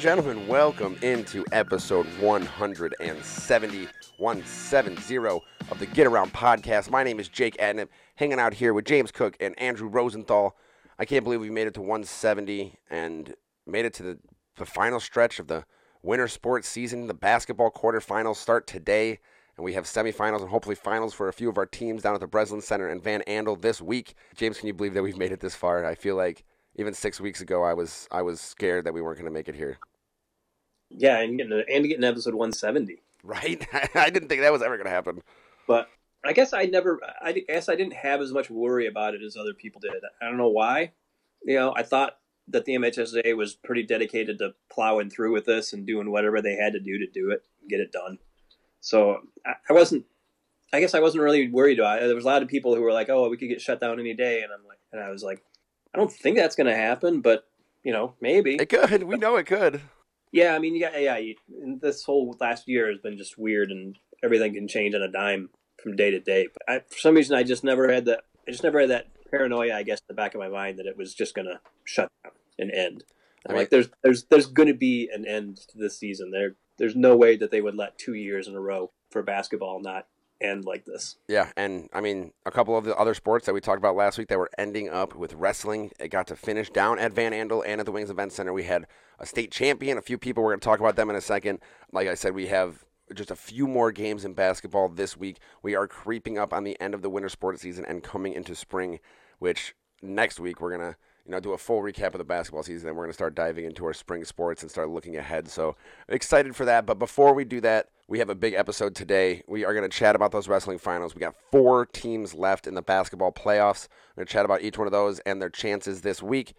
And gentlemen, welcome into episode 170, 170 of the Get Around podcast. My name is Jake Adnip, hanging out here with James Cook and Andrew Rosenthal. I can't believe we made it to 170 and made it to the, the final stretch of the winter sports season. The basketball quarterfinals start today, and we have semifinals and hopefully finals for a few of our teams down at the Breslin Center and Van Andel this week. James, can you believe that we've made it this far? I feel like even six weeks ago, I was I was scared that we weren't going to make it here. Yeah, and getting and getting episode 170. Right? I didn't think that was ever going to happen. But I guess I never. I guess I didn't have as much worry about it as other people did. I don't know why. You know, I thought that the MHSA was pretty dedicated to plowing through with this and doing whatever they had to do to do it, get it done. So I wasn't. I guess I wasn't really worried about it. There was a lot of people who were like, "Oh, we could get shut down any day," and I'm like, and I was like, I don't think that's going to happen, but you know, maybe it could. We know it could. Yeah, I mean, yeah, yeah. this whole last year has been just weird, and everything can change on a dime from day to day. But I, for some reason, I just never had that. I just never had that paranoia, I guess, in the back of my mind that it was just going to shut down and end. I'm I mean, like, there's, there's, there's going to be an end to this season. There, there's no way that they would let two years in a row for basketball not end like this. Yeah, and I mean, a couple of the other sports that we talked about last week that were ending up with wrestling, it got to finish down at Van Andel and at the Wings Event Center. We had a state champion, a few people. We're going to talk about them in a second. Like I said, we have just a few more games in basketball this week. We are creeping up on the end of the winter sports season and coming into spring, which next week we're going to you know, do a full recap of the basketball season, and we're going to start diving into our spring sports and start looking ahead. So excited for that. But before we do that, we have a big episode today. We are going to chat about those wrestling finals. We got four teams left in the basketball playoffs. We're going to chat about each one of those and their chances this week.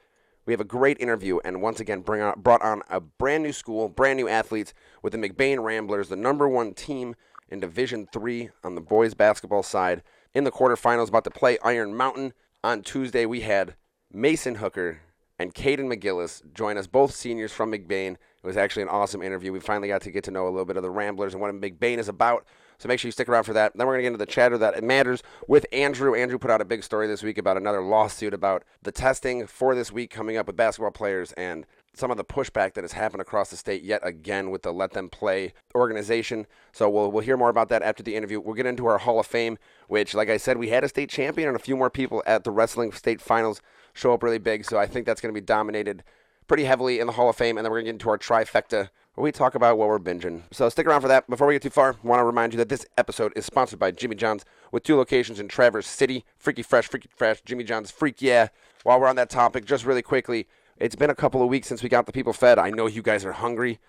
We have a great interview, and once again, bring on, brought on a brand new school, brand new athletes with the McBain Ramblers, the number one team in Division Three on the boys basketball side. In the quarterfinals, about to play Iron Mountain on Tuesday. We had Mason Heuker and Kaiden McGillis join us, both seniors from McBain. It was actually an awesome interview. We finally got to get to know a little bit of the Ramblers and what McBain is about. So make sure you stick around for that. Then we're going to get into the chatter that matters with Andrew. Andrew put out a big story this week about another lawsuit about the testing for this week coming up with basketball players and some of the pushback that has happened across the state yet again with the Let Them Play organization. So we'll we'll hear more about that after the interview. We'll get into our Hall of Fame, which, like I said, we had a state champion and a few more people at the wrestling state finals show up really big. So I think that's going to be dominated pretty heavily in the Hall of Fame. And then we're going to get into our trifecta where we talk about what we're binging. So stick around for that. Before we get too far, I want to remind you that this episode is sponsored by Jimmy John's with two locations in Traverse City. Freaky Fresh, Freaky Fresh, Jimmy John's Freak Yeah. While we're on that topic, just really quickly, it's been a couple of weeks since we got the people fed. I know you guys are hungry.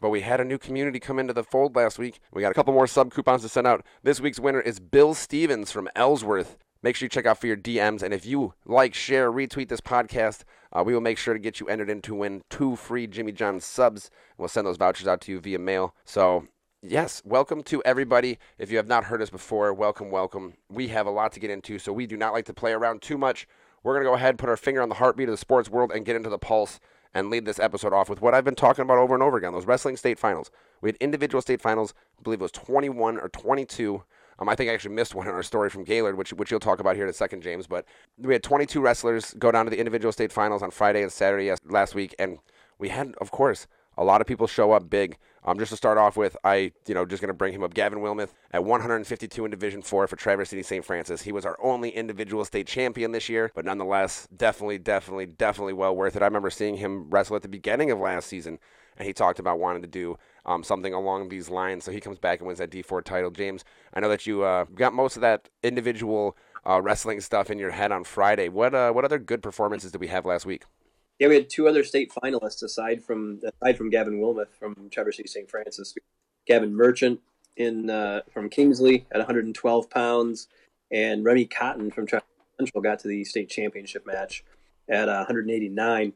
But we had a new community come into the fold last week. We got a couple more sub coupons to send out. This week's winner is Bill Stevens from Ellsworth. Make sure you check out for your DMs. And if you like, share, retweet this podcast, uh, we will make sure to get you entered in to win two free Jimmy John subs. We'll send those vouchers out to you via mail. So, yes, welcome to everybody. If you have not heard us before, welcome, welcome. We have a lot to get into, so we do not like to play around too much. We're going to go ahead, put our finger on the heartbeat of the sports world, and get into the pulse and lead this episode off with what I've been talking about over and over again those wrestling state finals. We had individual state finals, I believe it was 21 or 22 um, I think I actually missed one in our story from Gaylord, which which you'll talk about here in a second, James. But we had 22 wrestlers go down to the individual state finals on Friday and Saturday last week, and we had, of course, a lot of people show up big. Um, just to start off with, I, you know, just going to bring him up. Gavin Wilmoth at 152 in Division Four for Traverse City St. Francis. He was our only individual state champion this year, but nonetheless, definitely, definitely, definitely well worth it. I remember seeing him wrestle at the beginning of last season, and he talked about wanting to do um, something along these lines. So he comes back and wins that D4 title. James, I know that you uh, got most of that individual uh, wrestling stuff in your head on Friday. What uh, what other good performances did we have last week? Yeah, we had two other state finalists aside from aside from Gavin Wilmoth from Traverse City St. Francis. Gavin Merchant in uh, from Kingsley at 112 pounds, and Remy Cotton from Central got to the state championship match at 189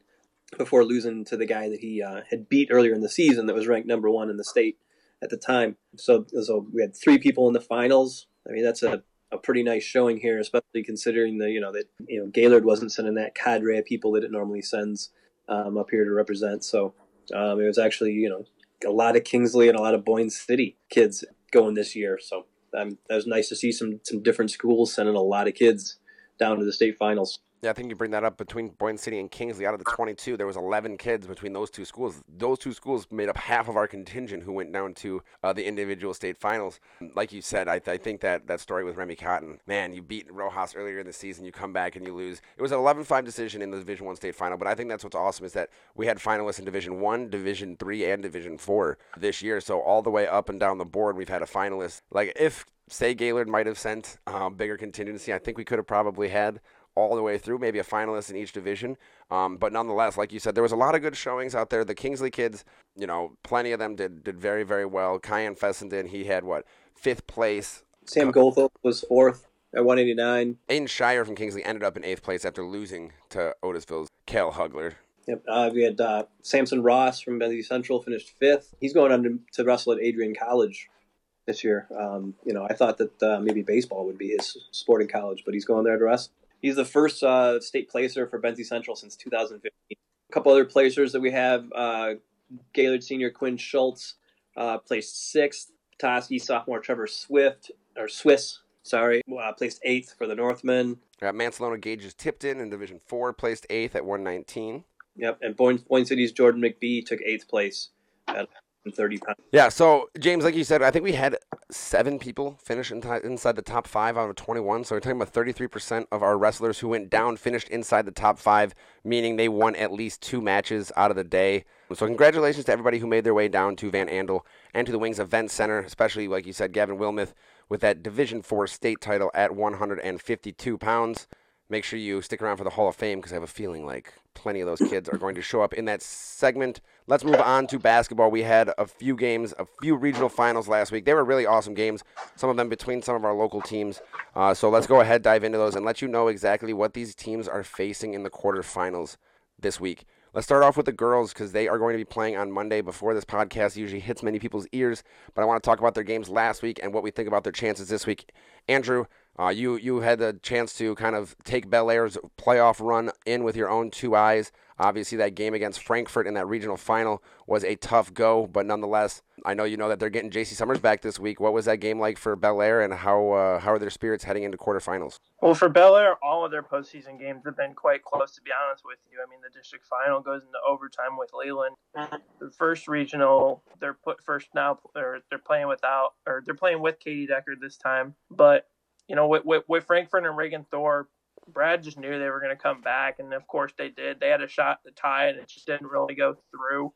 before losing to the guy that he uh, had beat earlier in the season that was ranked number one in the state at the time. So, so we had three people in the finals. I mean, that's a, a pretty nice showing here, especially considering the you know that you know Gaylord wasn't sending that cadre of people that it normally sends um, up here to represent. So um, it was actually you know a lot of Kingsley and a lot of Boyne City kids going this year. So um, that was nice to see some some different schools sending a lot of kids down to the state finals. Yeah, I think you bring that up between Boyne City and Kingsley. Out of the 22, there was 11 kids between those two schools. Those two schools made up half of our contingent who went down to uh, the individual state finals. Like you said, I, th- I, think that that story with Remy Cotton, man, you beat Rojas earlier in the season, you come back and you lose. It was an 11-5 decision in the Division One state final, but I think that's what's awesome is that we had finalists in Division One, Division Three, and Division Four this year. So all the way up and down the board, we've had a finalist. Like if say Gaylord might have sent um, bigger contingency, I think we could have probably had all the way through, maybe a finalist in each division. Um, but nonetheless, like you said, there was a lot of good showings out there. The Kingsley kids, you know, plenty of them did did very very well. Kyan Fessenden, he had what fifth place. Sam Goldthorpe was fourth at 189. Aiden Shire from Kingsley ended up in eighth place after losing to Otisville's Kale Hugler. Yep. Uh, we had uh, Samson Ross from Benzie Central finished fifth. He's going on to, to wrestle at Adrian College this year. Um, you know, I thought that uh, maybe baseball would be his sporting college, but he's going there to wrestle. He's the first uh, state placer for Benzie Central since 2015. A couple other placers that we have: uh, Gaylord senior Quinn Schultz uh, placed sixth. Petoskey sophomore Trevor Swift or Swiss, sorry, uh, placed eighth for the Northmen. Uh, Mancelona Gage's Tipton in Division Four placed eighth at 119. Yep, and Boyne, Boyne City's Jordan McBee took eighth place at 30 pounds. Yeah, so James, like you said, I think we had seven people finish in t- inside the top five out of 21. So we're talking about 33% of our wrestlers who went down finished inside the top five, meaning they won at least two matches out of the day. So congratulations to everybody who made their way down to Van Andel and to the Wings Event Center, especially like you said, Gavin Wilmoth with that Division Four state title at 152 pounds make sure you stick around for the Hall of Fame because I have a feeling like plenty of those kids are going to show up in that segment. Let's move on to basketball. We had a few games, a few regional finals last week. They were really awesome games, some of them between some of our local teams. Uh, so let's go ahead, dive into those, and let you know exactly what these teams are facing in the quarterfinals this week. Let's start off with the girls because they are going to be playing on Monday before this podcast usually hits many people's ears. But I want to talk about their games last week and what we think about their chances this week. Andrew, uh, you you had the chance to kind of take Bellaire's playoff run in with your own two eyes. Obviously, that game against Frankfort in that regional final was a tough go, but nonetheless, I know you know that they're getting J.C. Summers back this week. What was that game like for Bellaire, and how uh, how are their spirits heading into quarterfinals? Well, for Bel Air, all of their postseason games have been quite close. To be honest with you, I mean, the district final goes into overtime with Leland. The first regional, they're put first now, or they're playing without, or they're playing with Katie Decker this time, but you know, with, with, with Frankfort and Reagan Thor, Brad just knew they were going to come back, and of course they did. They had a shot to tie, and it just didn't really go through.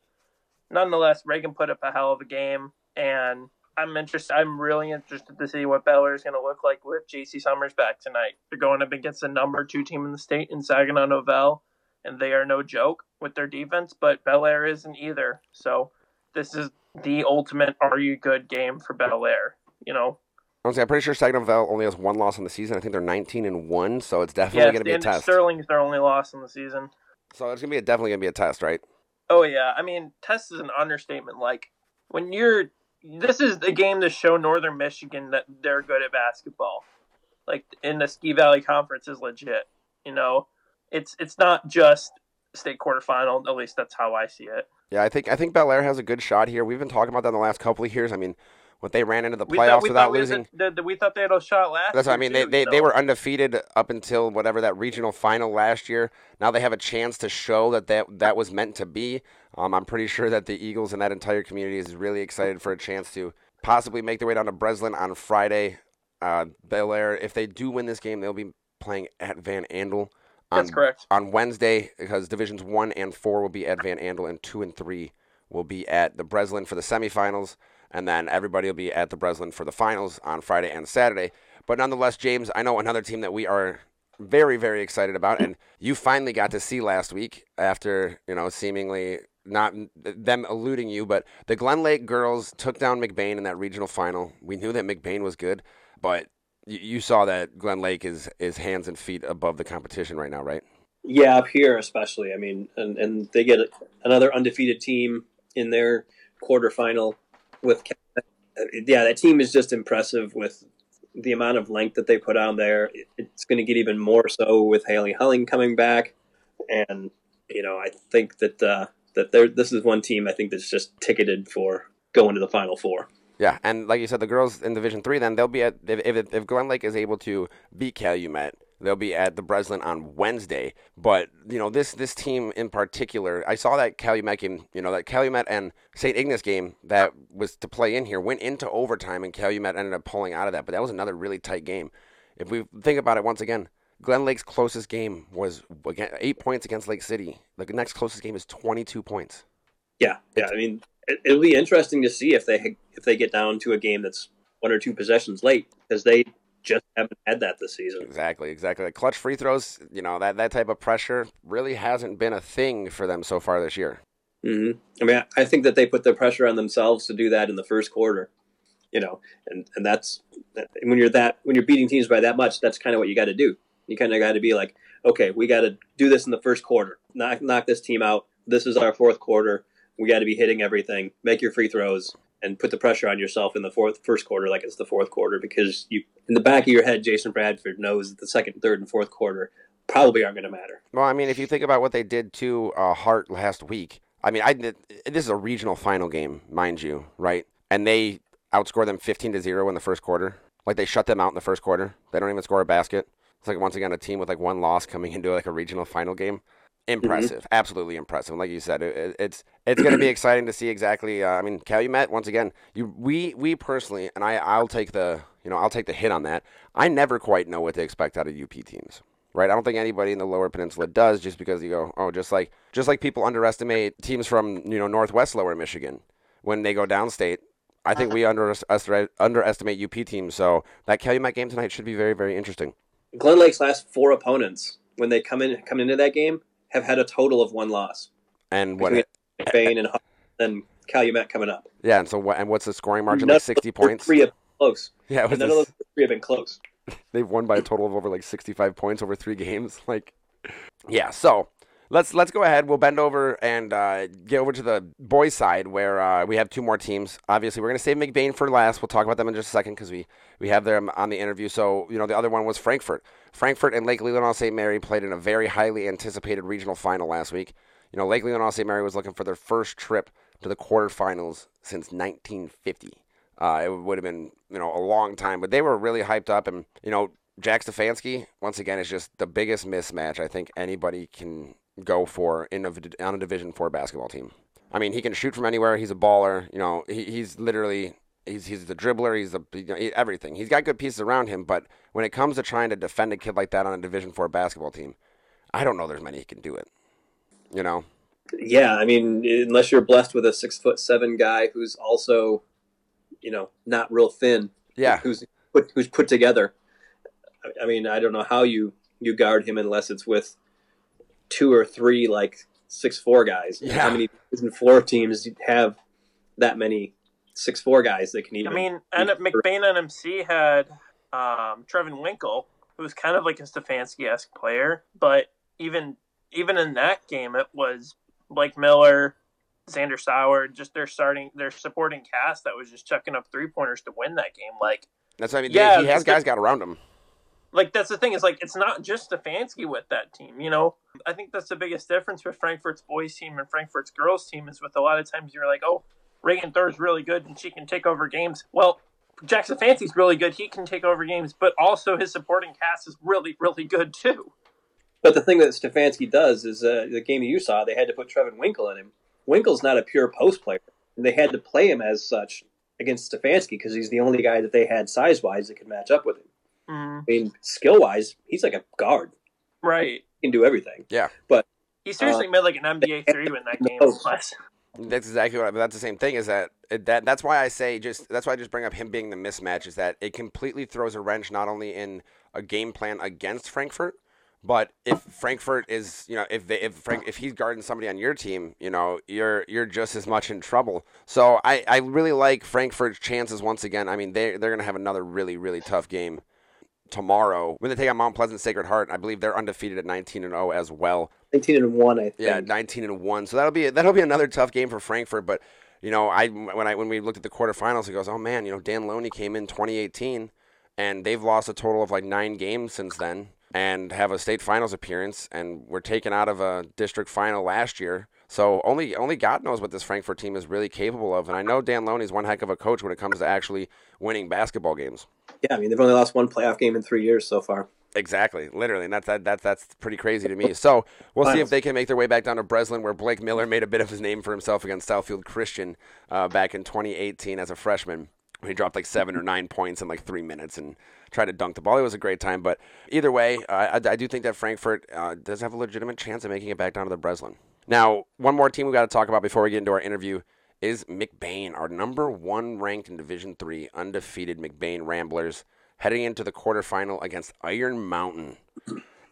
Nonetheless, Reagan put up a hell of a game, and I'm interested. I'm really interested to see what Air is going to look like with J.C. Summers back tonight. They're going up against the number two team in the state in Saginaw Nouvel, and they are no joke with their defense. But Bellaire isn't either. So this is the ultimate "Are you good?" game for Bellaire. You know, Honestly, I'm pretty sure Saginaw Valley only has one loss in the season. I think they're 19 and one, so it's definitely going to be a test. Sterling's their only loss in the season. So it's going to be a, definitely going to be a test, right? Oh yeah, I mean, test is an understatement. Like when you're, this is the game to show Northern Michigan that they're good at basketball. Like in the Ski Valley Conference is legit. You know, it's it's not just state quarterfinal. At least that's how I see it. Yeah, I think I think Bellaire has a good shot here. We've been talking about that in the last couple of years. I mean, when they ran into the playoffs without losing. The, the, we thought they had a shot last. That's what I mean. They they, so. they were undefeated up until whatever that regional final last year. Now they have a chance to show that that, that was meant to be. Um, I'm pretty sure that the Eagles and that entire community is really excited for a chance to possibly make their way down to Breslin on Friday. Uh, Bellaire, if they do win this game, they'll be playing at Van Andel. On, That's correct. On Wednesday, because divisions one and four will be at Van Andel, and two and three will be at the Breslin for the semifinals and then everybody will be at the Breslin for the finals on Friday and Saturday. But nonetheless, James, I know another team that we are very, very excited about, and you finally got to see last week after you know seemingly not them eluding you, but the Glen Lake girls took down McBain in that regional final. We knew that McBain was good, but you, saw that Glen Lake is is hands and feet above the competition right now, right? Yeah, up here especially. I mean, and and they get another undefeated team in their quarterfinal with yeah, that team is just impressive with the amount of length that they put on there. It's going to get even more so with Haley Hulling coming back, and you know I think that uh, that there this is one team I think that's just ticketed for going to the Final Four. Yeah, and like you said, the girls in Division Three, then they'll be at if if, if Glen Lake is able to beat Calumet, They'll be at the Breslin on Wednesday. But you know this this team in particular, I saw that Calumet game. You know that Calumet and St. Ignace game that was to play in here went into overtime, and Calumet ended up pulling out of that. But that was another really tight game. If we think about it once again, Glen Lake's closest game was eight points against Lake City. The next closest game is 22 points. Yeah, yeah. I mean, it, will be interesting to see if they if they get down to a game that's one or two possessions late because they just haven't had that this season. Exactly, exactly. Like clutch free throws, you know that that type of pressure really hasn't been a thing for them so far this year. Mm-hmm. I mean, I think that they put the pressure on themselves to do that in the first quarter. You know, and and that's when you're that when you're beating teams by that much, that's kind of what you got to do. You kind of got to be like, okay, we got to do this in the first quarter. Knock knock this team out. This is our fourth quarter. We got to be hitting everything. Make your free throws and put the pressure on yourself in the fourth first quarter like it's the fourth quarter because you in the back of your head Jason Bradford knows that the second, third, and fourth quarter probably aren't going to matter. Well, I mean, if you think about what they did to uh, Hart last week, I mean, I this is a regional final game, mind you, right? And they outscore them fifteen to zero in the first quarter. Like they shut them out in the first quarter. They don't even score a basket. It's like once again a team with like one loss coming into like a regional final game. Mm-hmm. Impressive, mm-hmm. absolutely impressive. Like you said, it, it's it's going to be exciting to see exactly. Uh, I mean, Calumet once again. You we we personally, and I I'll take the you know I'll take the hit on that. I never quite know what to expect out of UP teams. Right, I don't think anybody in the Lower Peninsula does, just because you go, oh, just like just like people underestimate teams from you know Northwest Lower Michigan when they go downstate. I think we under, underestimate UP teams. So that Calumet game tonight should be very very interesting. Glen Lake's last four opponents when they come in come into that game have had a total of one loss. And what? Bain and then Calumet coming up. Yeah, and so what? And what's the scoring margin? None like sixty points. Three have close. Yeah, none this... of those three have been close. They've won by a total of over like sixty-five points over three games. Like, yeah. So let's let's go ahead. We'll bend over and uh, get over to the boys' side where uh, we have two more teams. Obviously, we're going to save McBain for last. We'll talk about them in just a second because we we have them on the interview. So you know, the other one was Frankfort. Frankfort and Lake Leelanau St. Mary played in a very highly anticipated regional final last week. You know, Lake Leelanau St. Mary was looking for their first trip to the quarterfinals since 1950. Uh, it would have been, you know, a long time, but they were really hyped up. And, you know, Jack Stefanski, once again, is just the biggest mismatch I think anybody can go for in a, on a Division Four basketball team. I mean, he can shoot from anywhere. He's a baller. You know, he, he's literally he's he's the dribbler. He's the you know, everything. He's got good pieces around him, but when it comes to trying to defend a kid like that on a Division Four basketball team, I don't know. There's many who can do it. You know. Yeah, I mean, unless you're blessed with a six foot seven guy who's also, you know, not real thin. Yeah. Who's put, who's put together. I mean, I don't know how you you guard him unless it's with two or three like six four guys. Yeah. How many Division Four teams have that many six four guys that can even? I mean, and McBain NMC had um, Trevin Winkle, who was kind of like a Stefanski esque player, but even even in that game, it was Blake Miller, Xander Sauer, just their starting, their supporting cast that was just chucking up three pointers to win that game. Like that's what I mean. Yeah, he has guys got around him. Like that's the thing is like it's not just Stefanski with that team. You know, I think that's the biggest difference with Frankfort's boys team and Frankfort's girls team is with a lot of times you're like, oh, Reagan Thur's really good and she can take over games. Well, Jack Stefanski's really good. He can take over games, but also his supporting cast is really, really good too. But the thing that Stefanski does is uh, the game you saw, they had to put Trevin Winkle in him. Winkle's not a pure post player. And they had to play him as such against Stefanski because he's the only guy that they had size wise that could match up with him. Mm-hmm. I mean, skill wise, he's like a guard. Right. He can do everything. Yeah. But he seriously uh, made like an NBA three when that game was. That's exactly what. I, but that's the same thing. Is that that that's why I say just that's why I just bring up him being the mismatch. Is that it completely throws a wrench not only in a game plan against Frankfort, but if Frankfort is, you know, if they, if Frank, if he's guarding somebody on your team, you know, you're you're just as much in trouble. So I, I really like Frankfort's chances once again. I mean, they they're gonna have another really really tough game tomorrow when they take on Mount Pleasant Sacred Heart. I believe they're undefeated at 19 and 0 as well. 19 and one, I think. Yeah, 19 and one. So that'll be that'll be another tough game for Frankfort, But you know, I when I when we looked at the quarterfinals, he goes, "Oh man, you know, Dan Loney came in 2018, and they've lost a total of like nine games since then." and have a state finals appearance and were taken out of a district final last year. So only only God knows what this Frankfort team is really capable of. And I know Dan Loney is one heck of a coach when it comes to actually winning basketball games. Yeah, I mean they've only lost one playoff game in three years so far. Exactly, literally, and that's that, that's that's pretty crazy to me. So we'll see if they can make their way back down to Breslin, where Blake Miller made a bit of his name for himself against Southfield Christian uh, back in 2018 as a freshman. When he dropped like seven or nine points in like three minutes and tried to dunk the ball. It was a great time, but either way, I, I do think that Frankfort uh, does have a legitimate chance of making it back down to the Breslin. Now, one more team we got to talk about before we get into our interview is McBain, our number one ranked in Division Three, undefeated McBain Ramblers heading into the quarterfinal against Iron Mountain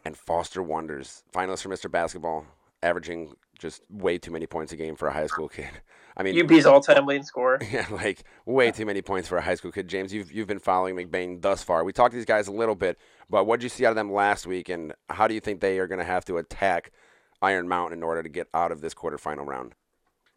and Foster Wanders, finalists for Mr. Basketball, averaging just way too many points a game for a high school kid. I mean, UP's all-time leading scorer. Yeah, like way too many points for a high school kid. James, you've you've been following McBain thus far. We talked to these guys a little bit, but what did you see out of them last week, and how do you think they are going to have to attack Iron Mountain in order to get out of this quarterfinal round?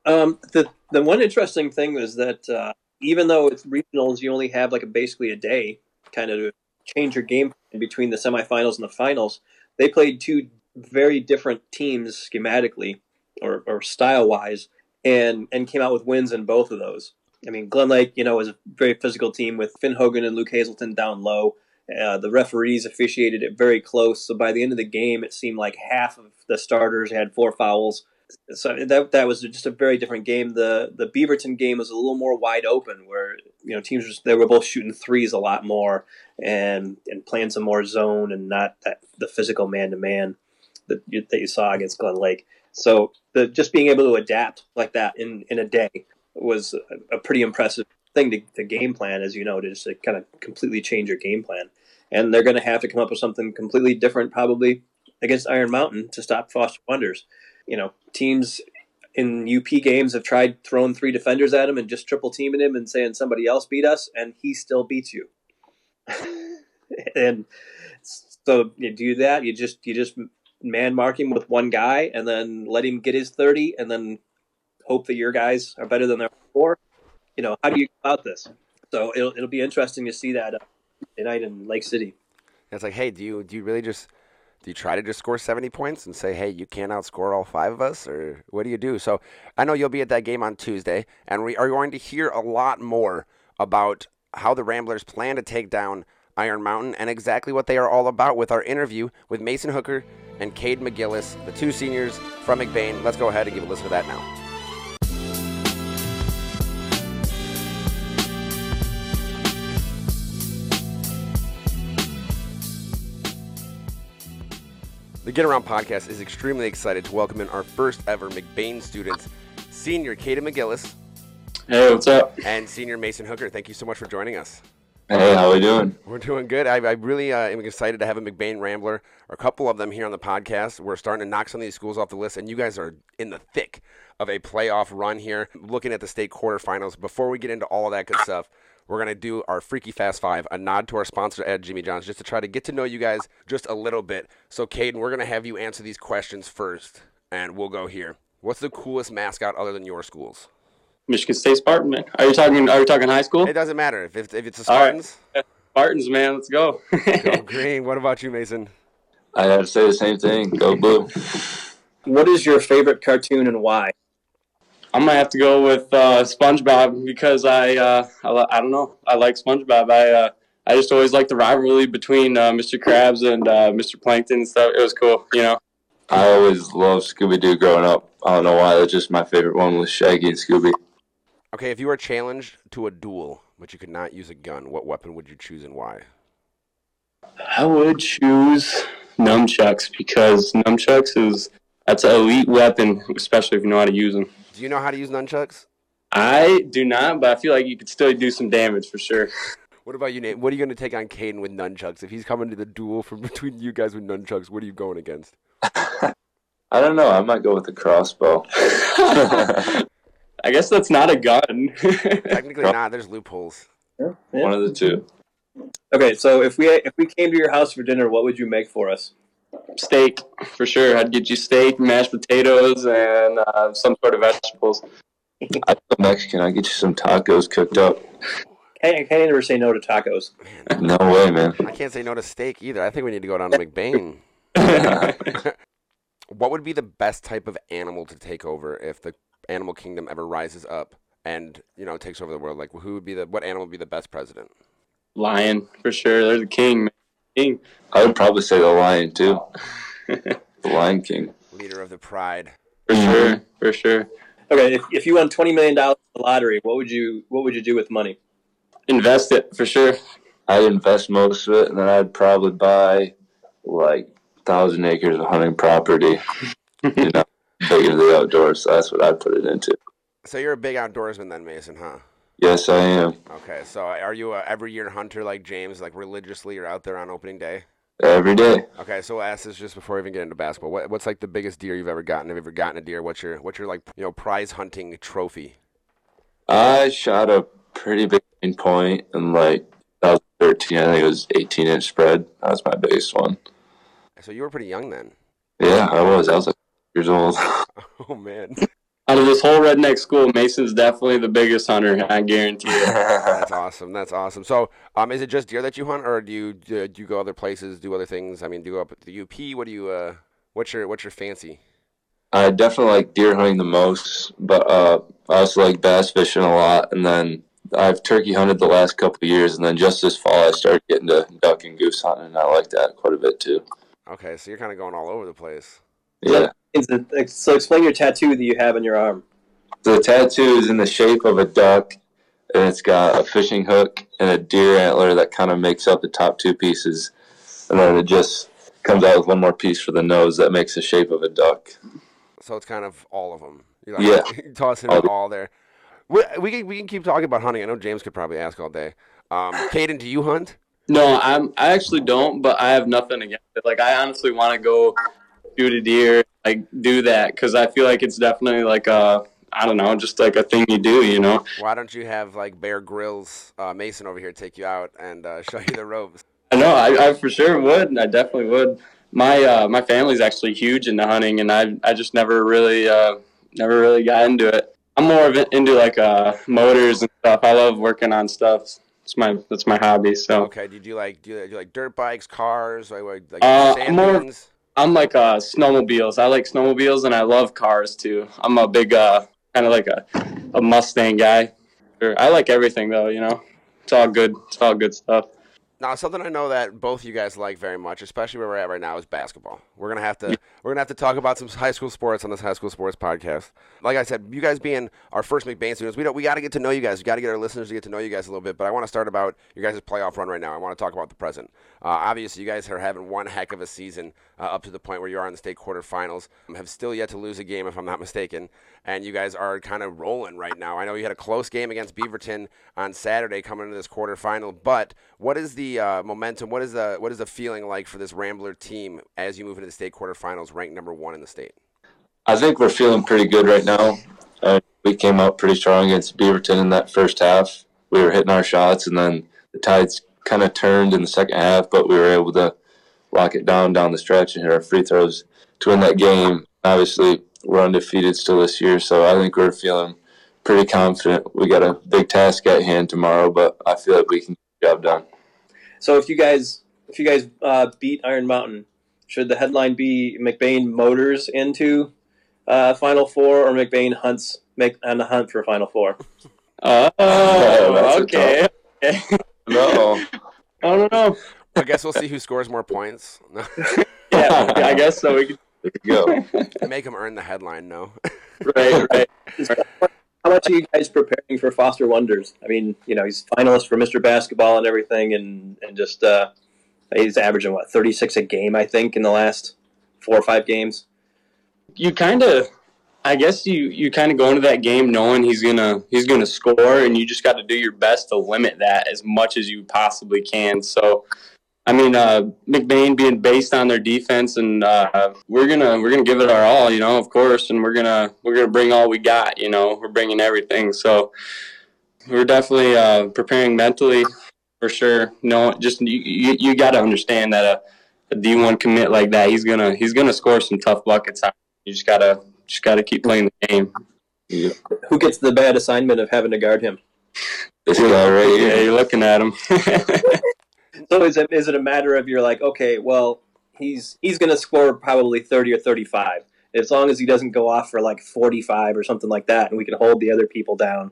Um, the the one interesting thing was that uh, even though it's regionals, you only have like a, basically a day kind of to change your game between the semifinals and the finals. They played two very different teams schematically or, or style wise, and and came out with wins in both of those. I mean, Glen Lake, you know, is a very physical team with Finn Hogan and Luke Hazelton down low. Uh, the referees officiated it very close, so by the end of the game, it seemed like half of the starters had four fouls so that that was just a very different game. The the Beaverton game was a little more wide open, where you know teams they were both shooting threes a lot more and and playing some more zone and not that the physical man to man that you, that you saw against Glen Lake. So the just being able to adapt like that in in a day was a, a pretty impressive thing to, to game plan, as you know, to just to kind of completely change your game plan. And they're going to have to come up with something completely different, probably against Iron Mountain to stop Foster Wanders you know, teams in UP games have tried throwing three defenders at him and just triple teaming him and saying somebody else beat us, and he still beats you. and so you do that, you just you just man mark him with one guy, and then let him get his thirty, and then hope that your guys are better than their four. You know, how do you go about this? So it'll it'll be interesting to see that uh, tonight in Lake City. It's like, hey, do you do you really just do you try to just score 70 points and say, hey, you can't outscore all five of us? Or what do you do? So I know you'll be at that game on Tuesday, and we are going to hear a lot more about how the Ramblers plan to take down Iron Mountain and exactly what they are all about with our interview with Mason Heuker and Cade McGillis, the two seniors from McBain. Let's go ahead and give a listen to that now. The Get Around podcast is extremely excited to welcome in our first ever McBain students, senior Kaiden McGillis. Hey, what's up? And senior Mason Heuker. Thank you so much for joining us. Hey, how are we doing? We're doing good. I, I really uh, am excited to have a McBain Rambler, a couple of them here on the podcast. We're starting to knock some of these schools off the list, and you guys are in the thick of a playoff run here, looking at the state quarterfinals. Before we get into all of that good stuff, we're going to do our Freaky Fast Five, a nod to our sponsor at Jimmy John's, just to try to get to know you guys just a little bit. So, Kaiden, we're going to have you answer these questions first, and we'll go here. What's the coolest mascot other than your schools? Michigan State Spartan, man. Are you talking? Are you talking high school? It doesn't matter if if, if it's the Spartans. Right. Spartans, man. Let's go. go green. What about you, Mason? I had to say the same thing. Go blue. What is your favorite cartoon and why? I'm gonna have to go with uh, SpongeBob because I, uh, I, I don't know I like SpongeBob. I uh, I just always liked the rivalry between uh, Mr. Krabs and uh, Mr. Plankton and stuff. It was cool, you know. I always loved Scooby Doo growing up. I don't know why. That's just my favorite one was Shaggy and Scooby. Okay, if you were challenged to a duel, but you could not use a gun, what weapon would you choose and why? I would choose nunchucks because nunchucks is that's an elite weapon, especially if you know how to use them. Do you know how to use nunchucks? I do not, but I feel like you could still do some damage for sure. What about you, Nate? What are you going to take on Kaiden with nunchucks? If he's coming to the duel from between you guys with nunchucks, what are you going against? I don't know. I might go with the crossbow. I guess that's not a gun. Technically not. There's loopholes. Yeah, yeah. One of the two. Okay, so if we if we came to your house for dinner, what would you make for us? Steak for sure. I'd get you steak, mashed potatoes, and uh, some sort of vegetables. I'm Mexican. I get you some tacos cooked up. Hey, I can't ever say no to tacos. no way, man. I can't say no to steak either. I think we need to go down to McBain. what would be the best type of animal to take over if the animal kingdom ever rises up and you know takes over the world? Like, who would be the what animal would be the best president? Lion for sure. They're the king. King. I would probably say the Lion too. Oh. the Lion King. Leader of the Pride. For sure, for sure. Okay, if, if you won twenty million dollars in the lottery, what would you what would you do with money? Invest it for sure. I'd invest most of it, and then I'd probably buy like thousand acres of hunting property. you know, big into the outdoors. So that's what I'd put it into. So you're a big outdoorsman then, Mason, huh? Yes, I am. Okay, so are you a every year hunter like James, like religiously you're out there on opening day? Every day. Okay, so we'll ask this just before we even get into basketball. What, what's like the biggest deer you've ever gotten? Have you ever gotten a deer? What's your what's your like you know prize hunting trophy? I shot a pretty big point in like 2013. I think it was 18 inch spread. That was my biggest one. So you were pretty young then. Yeah, I was. I was like years old. Oh man, Out of this whole redneck school, Mason's definitely the biggest hunter. I guarantee you. that's awesome. That's awesome. So, um, is it just deer that you hunt, or do you do, do you go other places, do other things? I mean, do you go up at the UP? What do you uh, what's your what's your fancy? I definitely like deer hunting the most, but uh, I also like bass fishing a lot. And then I've turkey hunted the last couple of years, and then just this fall I started getting to duck and goose hunting, and I like that quite a bit too. Okay, so you're kind of going all over the place. Yeah. So explain your tattoo that you have on your arm. The tattoo is in the shape of a duck, and it's got a fishing hook and a deer antler that kind of makes up the top two pieces, and then it just comes out with one more piece for the nose that makes the shape of a duck. So it's kind of all of them. You're like, Yeah. tossing All it all there. We, we can we can keep talking about hunting. I know James could probably ask all day. Um, Kaiden, do you hunt? No, I'm. I actually don't, but I have nothing against it. Like I honestly want to go shoot a deer, like do that, because I feel like it's definitely like a, I don't know, just like a thing you do, you know. Why don't you have like Bear Grylls, uh, Mason over here take you out and uh, show you the ropes? I know, I, I for sure would. I definitely would. My uh, my family's actually huge into hunting, and I I just never really uh, never really got into it. I'm more of into like uh, motors and stuff. I love working on stuff. It's my that's my hobby. So Okay, do you like do you, do you like dirt bikes, cars, like like, like Uh, more- dunes? I'm like uh, snowmobiles. I like snowmobiles, and I love cars too. I'm a big uh, kind of like a a Mustang guy. I like everything though. You know, it's all good. It's all good stuff. Now, something I know that both you guys like very much, especially where we're at right now, is basketball. We're gonna have to we're gonna have to talk about some high school sports on this high school sports podcast. Like I said, you guys being our first McBain students, we don't we got to get to know you guys. We got to get our listeners to get to know you guys a little bit. But I want to start about your guys' playoff run right now. I want to talk about the present. Uh, obviously, you guys are having one heck of a season uh, up to the point where you are in the state quarterfinals. Um, have still yet to lose a game, if I'm not mistaken. And you guys are kind of rolling right now. I know you had a close game against Beaverton on Saturday coming into this quarterfinal. But what is the uh, momentum? What is the what is the feeling like for this Rambler team as you move into the state quarterfinals, ranked number one in the state? I think we're feeling pretty good right now. Uh, we came out pretty strong against Beaverton in that first half. We were hitting our shots, and then the tides kind of turned in the second half, but we were able to lock it down down the stretch and hit our free throws to win that game. Obviously, we're undefeated still this year, so I think we're feeling pretty confident. We got a big task at hand tomorrow, but I feel like we can get the job done. So if you guys if you guys uh, beat Iron Mountain, should the headline be McBain Motors into uh, Final Four or McBain hunts make on the hunt for Final Four? Oh, that's a okay. okay. No, I don't know. I guess we'll see who scores more points. Yeah, I guess so. We could, there you go. Make them earn the headline. No. right, right. How much are you guys preparing for Foster Wanders? I mean, you know, he's finalist for Mr. Basketball and everything, and and just uh, he's averaging what thirty six a game, I think, in the last four or five games. you kind of i guess you you kind of go into that game knowing he's gonna he's gonna score and you just got to do your best to limit that as much as you possibly can so i mean uh mcbain being based on their defense and uh we're gonna we're gonna give it our all you know of course and we're gonna we're gonna bring all we got you know we're bringing everything so we're definitely uh preparing mentally for sure no just you you, you got to understand that a, a d1 commit like that he's gonna he's gonna score some tough buckets you just gotta just gotta keep playing the game. Yeah. Who gets the bad assignment of having to guard him? This guy right Yeah, you're looking at him. So is it is it a matter of you're like, okay, well, he's he's going to score probably thirty or thirty five. As long as he doesn't go off for like forty five or something like that, and we can hold the other people down,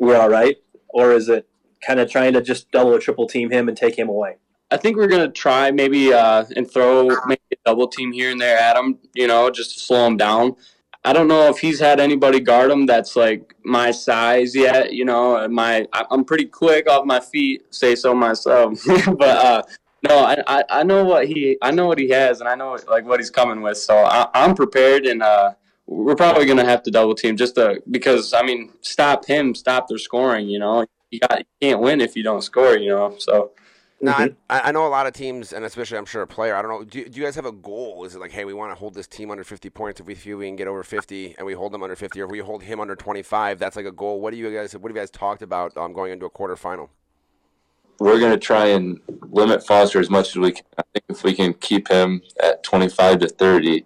we're all right. Or is it kind of trying to just double or triple team him and take him away? I think we're gonna try maybe uh, and throw maybe a double team here and there at him, you know, just to slow him down. I don't know if he's had anybody guard him that's like my size yet. You know, my I'm pretty quick off my feet, say so myself. but uh, no, I, I, know what he I know what he has, and I know like what he's coming with. So I, am prepared, and uh, we're probably gonna have to double team just to because I mean stop him, stop their scoring. You know, you got you can't win if you don't score. You know, so. No, mm-hmm. I, I, know a lot of teams, and especially I'm sure a player. I don't know. Do, do you guys have a goal? Is it like, hey, we want to hold this team under 50 points? If we feel we can get over 50, and we hold them under 50, or if we hold him under 25, that's like a goal. What do you guys? What have you guys talked about um, going into a quarterfinal? We're going to try and limit Foster as much as we can. I think if we can keep him at 25 to 30,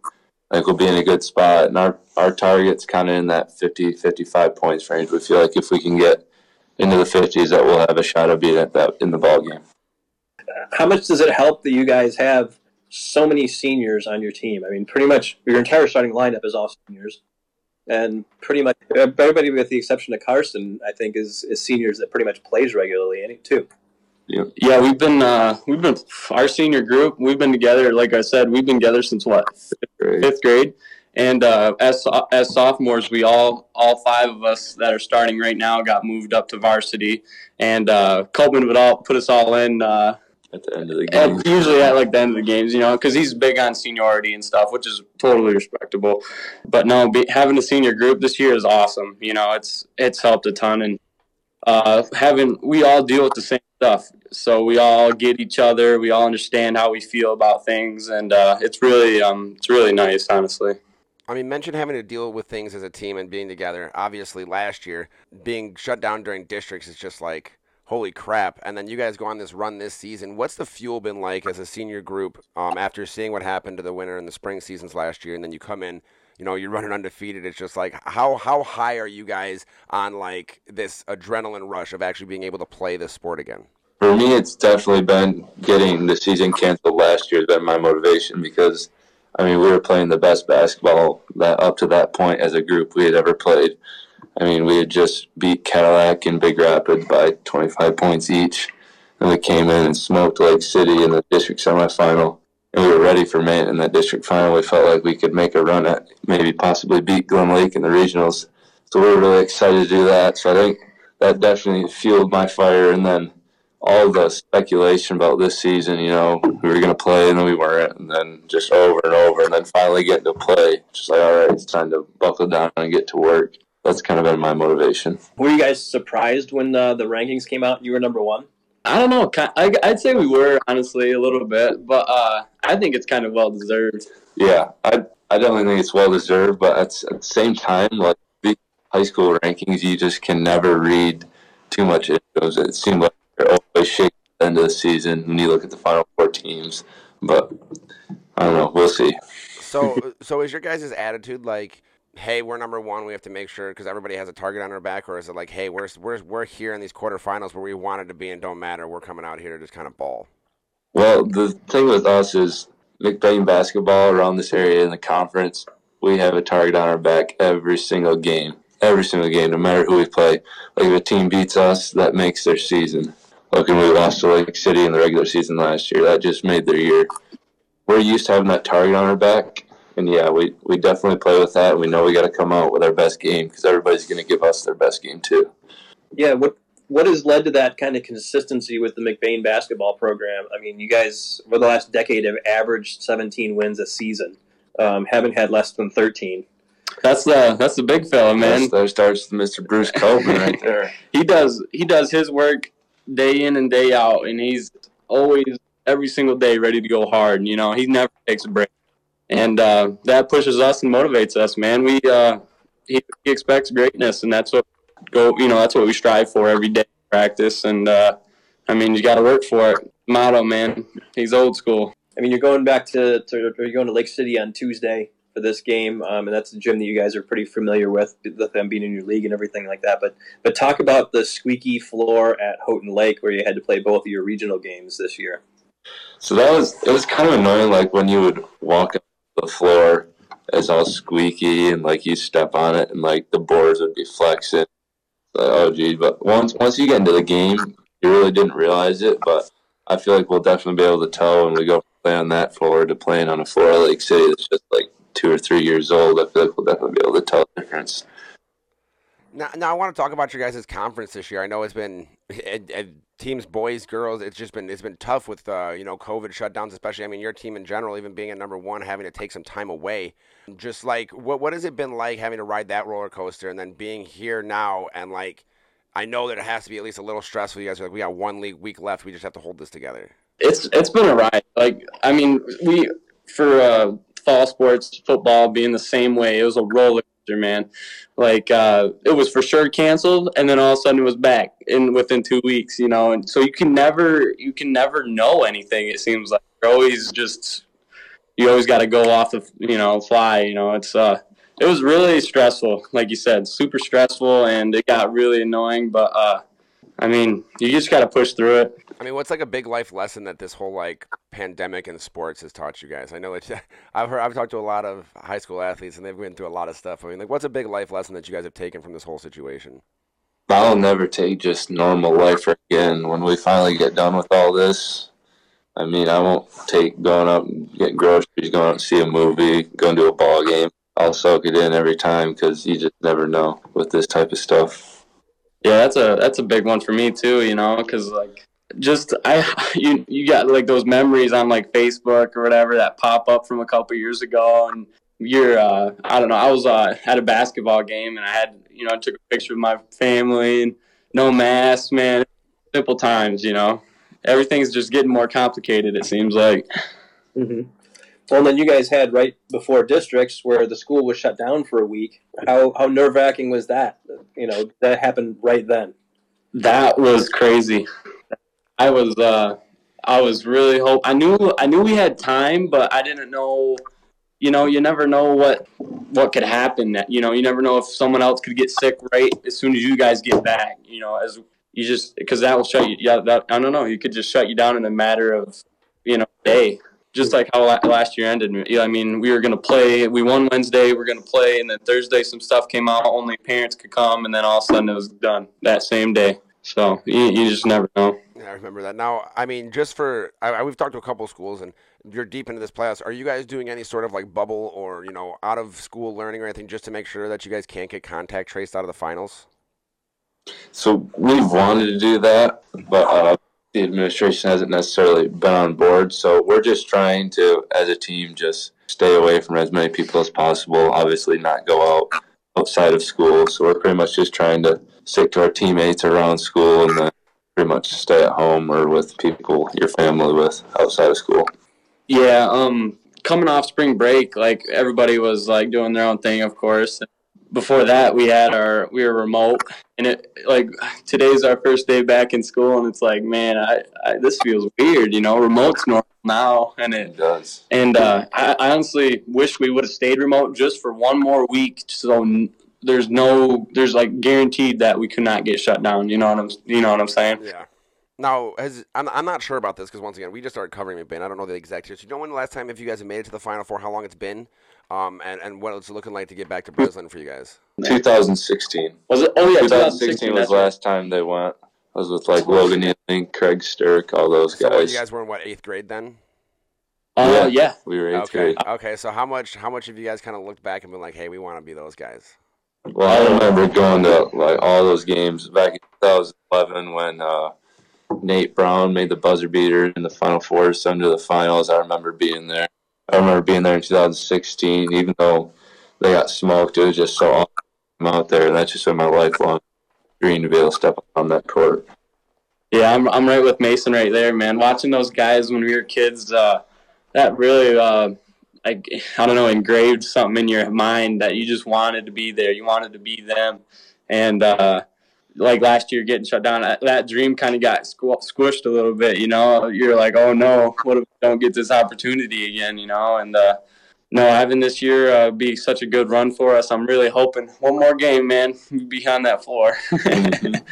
I think we'll be in a good spot. And our our target's kind of in that 50, 55 points range. We feel like if we can get into the 50s, that we'll have a shot of being at that in the ball game how much does it help that you guys have so many seniors on your team? I mean, pretty much your entire starting lineup is all seniors, and pretty much everybody, with the exception of Carson, I think is is seniors that pretty much plays regularly too. Yeah, yeah, we've been uh, we've been our senior group. We've been together, like I said, we've been together since what fifth grade. Fifth grade. And uh, as as sophomores, we all all five of us that are starting right now got moved up to varsity, and uh, Coleman would all put us all in uh, at the end of the game. usually at like the end of the games, you know, because he's big on seniority and stuff, which is totally respectable. But no, be, having a senior group this year is awesome. You know, it's it's helped a ton, and uh, having we all deal with the same stuff, so we all get each other. We all understand how we feel about things, and uh, it's really um, it's really nice, honestly. I mean, mention having to deal with things as a team and being together. Obviously, last year being shut down during districts is just like holy crap. And then you guys go on this run this season. What's the fuel been like as a senior group um, after seeing what happened to the winter and the spring seasons last year? And then you come in, you know, you're running undefeated. It's just like, how, how high are you guys on like this adrenaline rush of actually being able to play this sport again? For me, it's definitely been getting the season canceled last year has been my motivation because, I mean, we were playing the best basketball that up to that point as a group we had ever played. I mean, we had just beat Cadillac and Big Rapids by 25 points each. And we came in and smoked Lake City in the district semifinal. And we were ready for Mant in that district final. We felt like we could make a run at maybe possibly beat Glen Lake in the regionals. So we were really excited to do that. So I think that definitely fueled my fire. And then all the speculation about this season, you know, we were going to play and then we weren't. And then just over and over. And then finally getting to play. Just like, all right, it's time to buckle down and get to work that's kind of been my motivation. Were you guys surprised when uh, the rankings came out you were number one? I don't know. I'd say we were honestly a little bit, but uh, I think it's kind of well deserved. Yeah, I I definitely think it's well deserved, but at, at the same time, like the high school rankings, you just can never read too much into those. It seems like they're always shaking at the end of the season when you look at the final four teams. But I don't know. We'll see. So, so is your guys' attitude like? Hey, we're number one. We have to make sure because everybody has a target on our back, or is it like, hey, we're we're we're here in these quarterfinals where we wanted to be and don't matter. We're coming out here to just kind of ball. Well, the thing with us is McBain basketball around this area in the conference. We have a target on our back every single game, every single game, no matter who we play. Like if a team beats us, that makes their season. Look, and we lost to Lake City in the regular season last year. That just made their year. We're used to having that target on our back, and yeah, we, we definitely play with that. We know we got to come out with our best game because everybody's going to give us their best game too. Yeah, what what has led to that kind of consistency with the McBain basketball program? I mean, you guys over the last decade have averaged 17 wins a season, um, haven't had less than 13. That's the that's the big fella, man. there starts Mr. Bruce Coleman right there. he does he does his work day in and day out, and he's always every single day ready to go hard. You know, he never takes a break and uh, that pushes us and motivates us, man. We uh, he, he, expects greatness, and that's what go. You know, that's what we strive for every day. Practice, and uh, I mean, you got to work for it. Motto, man. He's old school. I mean, you're going back to, to you're going to Lake City on Tuesday for this game, um, and that's a gym that you guys are pretty familiar with, with them being in your league and everything like that. But but talk about the squeaky floor at Houghton Lake, where you had to play both of your regional games this year. So that was it was kind of annoying, like when you would walk the floor is all squeaky and like you step on it and like the boards would be flexing. Like, oh geez, but once once you get into the game, you really didn't realize it. But I feel like we'll definitely be able to tell when we go play on that floor to playing on a floor like City that's just like two or three years old. I feel like we'll definitely be able to tell the difference. Now, now I want to talk about your guys' conference this year. I know it's been it, it, teams, boys, girls. It's just been it's been tough with uh, you know COVID shutdowns, especially. I mean, your team in general, even being at number one, having to take some time away. Just like what what has it been like having to ride that roller coaster and then being here now and like I know that it has to be at least a little stressful. You guys are like, we got one league week left. We just have to hold this together. It's it's been a ride. Like I mean, we for uh, fall sports, football being the same way. It was a roller man. Like uh, it was for sure canceled, and then all of a sudden it was back in within two weeks. You know, and so you can never you can never know anything. It seems like you're always just you always got to go off the you know fly. You know, it's uh it was really stressful, like you said, super stressful, and it got really annoying. But uh, I mean, you just got to push through it. I mean, what's like a big life lesson that this whole like pandemic and sports has taught you guys? I know that I've heard, I've talked to a lot of high school athletes, and they've been through a lot of stuff. I mean, like, what's a big life lesson that you guys have taken from this whole situation? I'll never take just normal life again. When we finally get done with all this, I mean, I won't take going up, and getting groceries, going out and see a movie, going to a ball game. I'll soak it in every time because you just never know with this type of stuff. Yeah, that's a that's a big one for me too. You know, because like just I you you got like those memories on like Facebook or whatever that pop up from a couple years ago, and you're uh, I don't know. I was uh, at a basketball game and I had you know I took a picture with my family and no mask, man. Simple times, you know. Everything's just getting more complicated. It seems like. Mm-hmm. Well, and then you guys had right before districts where the school was shut down for a week. How how nerve wracking was that? You know, that happened right then. That was crazy. I was uh I was really hope I knew I knew we had time, but I didn't know you know, you never know what what could happen. That you know, you never know if someone else could get sick right as soon as you guys get back. You know, as you just because that will shut you. Yeah, that I don't know. You could just shut you down in a matter of you know day just like how last year ended. I mean, we were to play. We won Wednesday. We going to play, and then Thursday some stuff came out. Only parents could come, and then all of a sudden it was done that same day. So you, you just never know. I remember that. Now, I mean, just for I, we've talked to a couple schools, and you're deep into this playoffs. Are you guys doing any sort of like bubble or you know out of school learning or anything just to make sure that you guys can't get contact traced out of the finals? So we've wanted to do that, but uh, the administration hasn't necessarily been on board. So we're just trying to, as a team, just stay away from as many people as possible. Obviously, not go out outside of school. So we're pretty much just trying to stick to our teammates around school and then pretty much stay at home or with people your family with outside of school. Yeah, um, coming off spring break, like everybody was like doing their own thing, of course. Before that we had our we were remote and it like today's our first day back in school and it's like man I, I this feels weird you know? Remote's normal now and it, it does. And uh, I, I, honestly wish we would have stayed remote just for one more week so there's no there's like guaranteed that we could not get shut down you know what i'm you know what i'm saying yeah now, has I'm, I'm not sure about this because once again, we just started covering it, Ben. I don't know the exact year. So, you know when the last time, if you guys have made it to the Final Four, how long it's been? Um, and, and what it's looking like to get back to Breslin for you guys? 2016. Was it? Oh yeah, 2016 was last time they went. I was with like Logan Ealing, Craig Sturck, all those guys. So you guys were in what eighth grade then? Uh, yeah, yeah. we were eighth okay. grade. Okay, so how much how much have you guys kind of looked back and been like, hey, we want to be those guys? Well, I remember going to like all those games back in 2011 when uh, Nate Brown made the buzzer beater in the Final Four, so into the finals. I remember being there. I remember being there in 2016, even though they got smoked. It was just so awesome out there, and that's just been my lifelong dream to be able to step on that court. Yeah, I'm I'm right with Mason right there, man. Watching those guys when we were kids, uh, that really, uh, like, I don't know, engraved something in your mind that you just wanted to be there. You wanted to be them, and uh, like last year getting shut down, that dream kind of got squished a little bit. You know, you're like, oh no, what if we don't get this opportunity again? You know, and uh, no, having this year uh, be such a good run for us, I'm really hoping one more game, man, behind that floor. and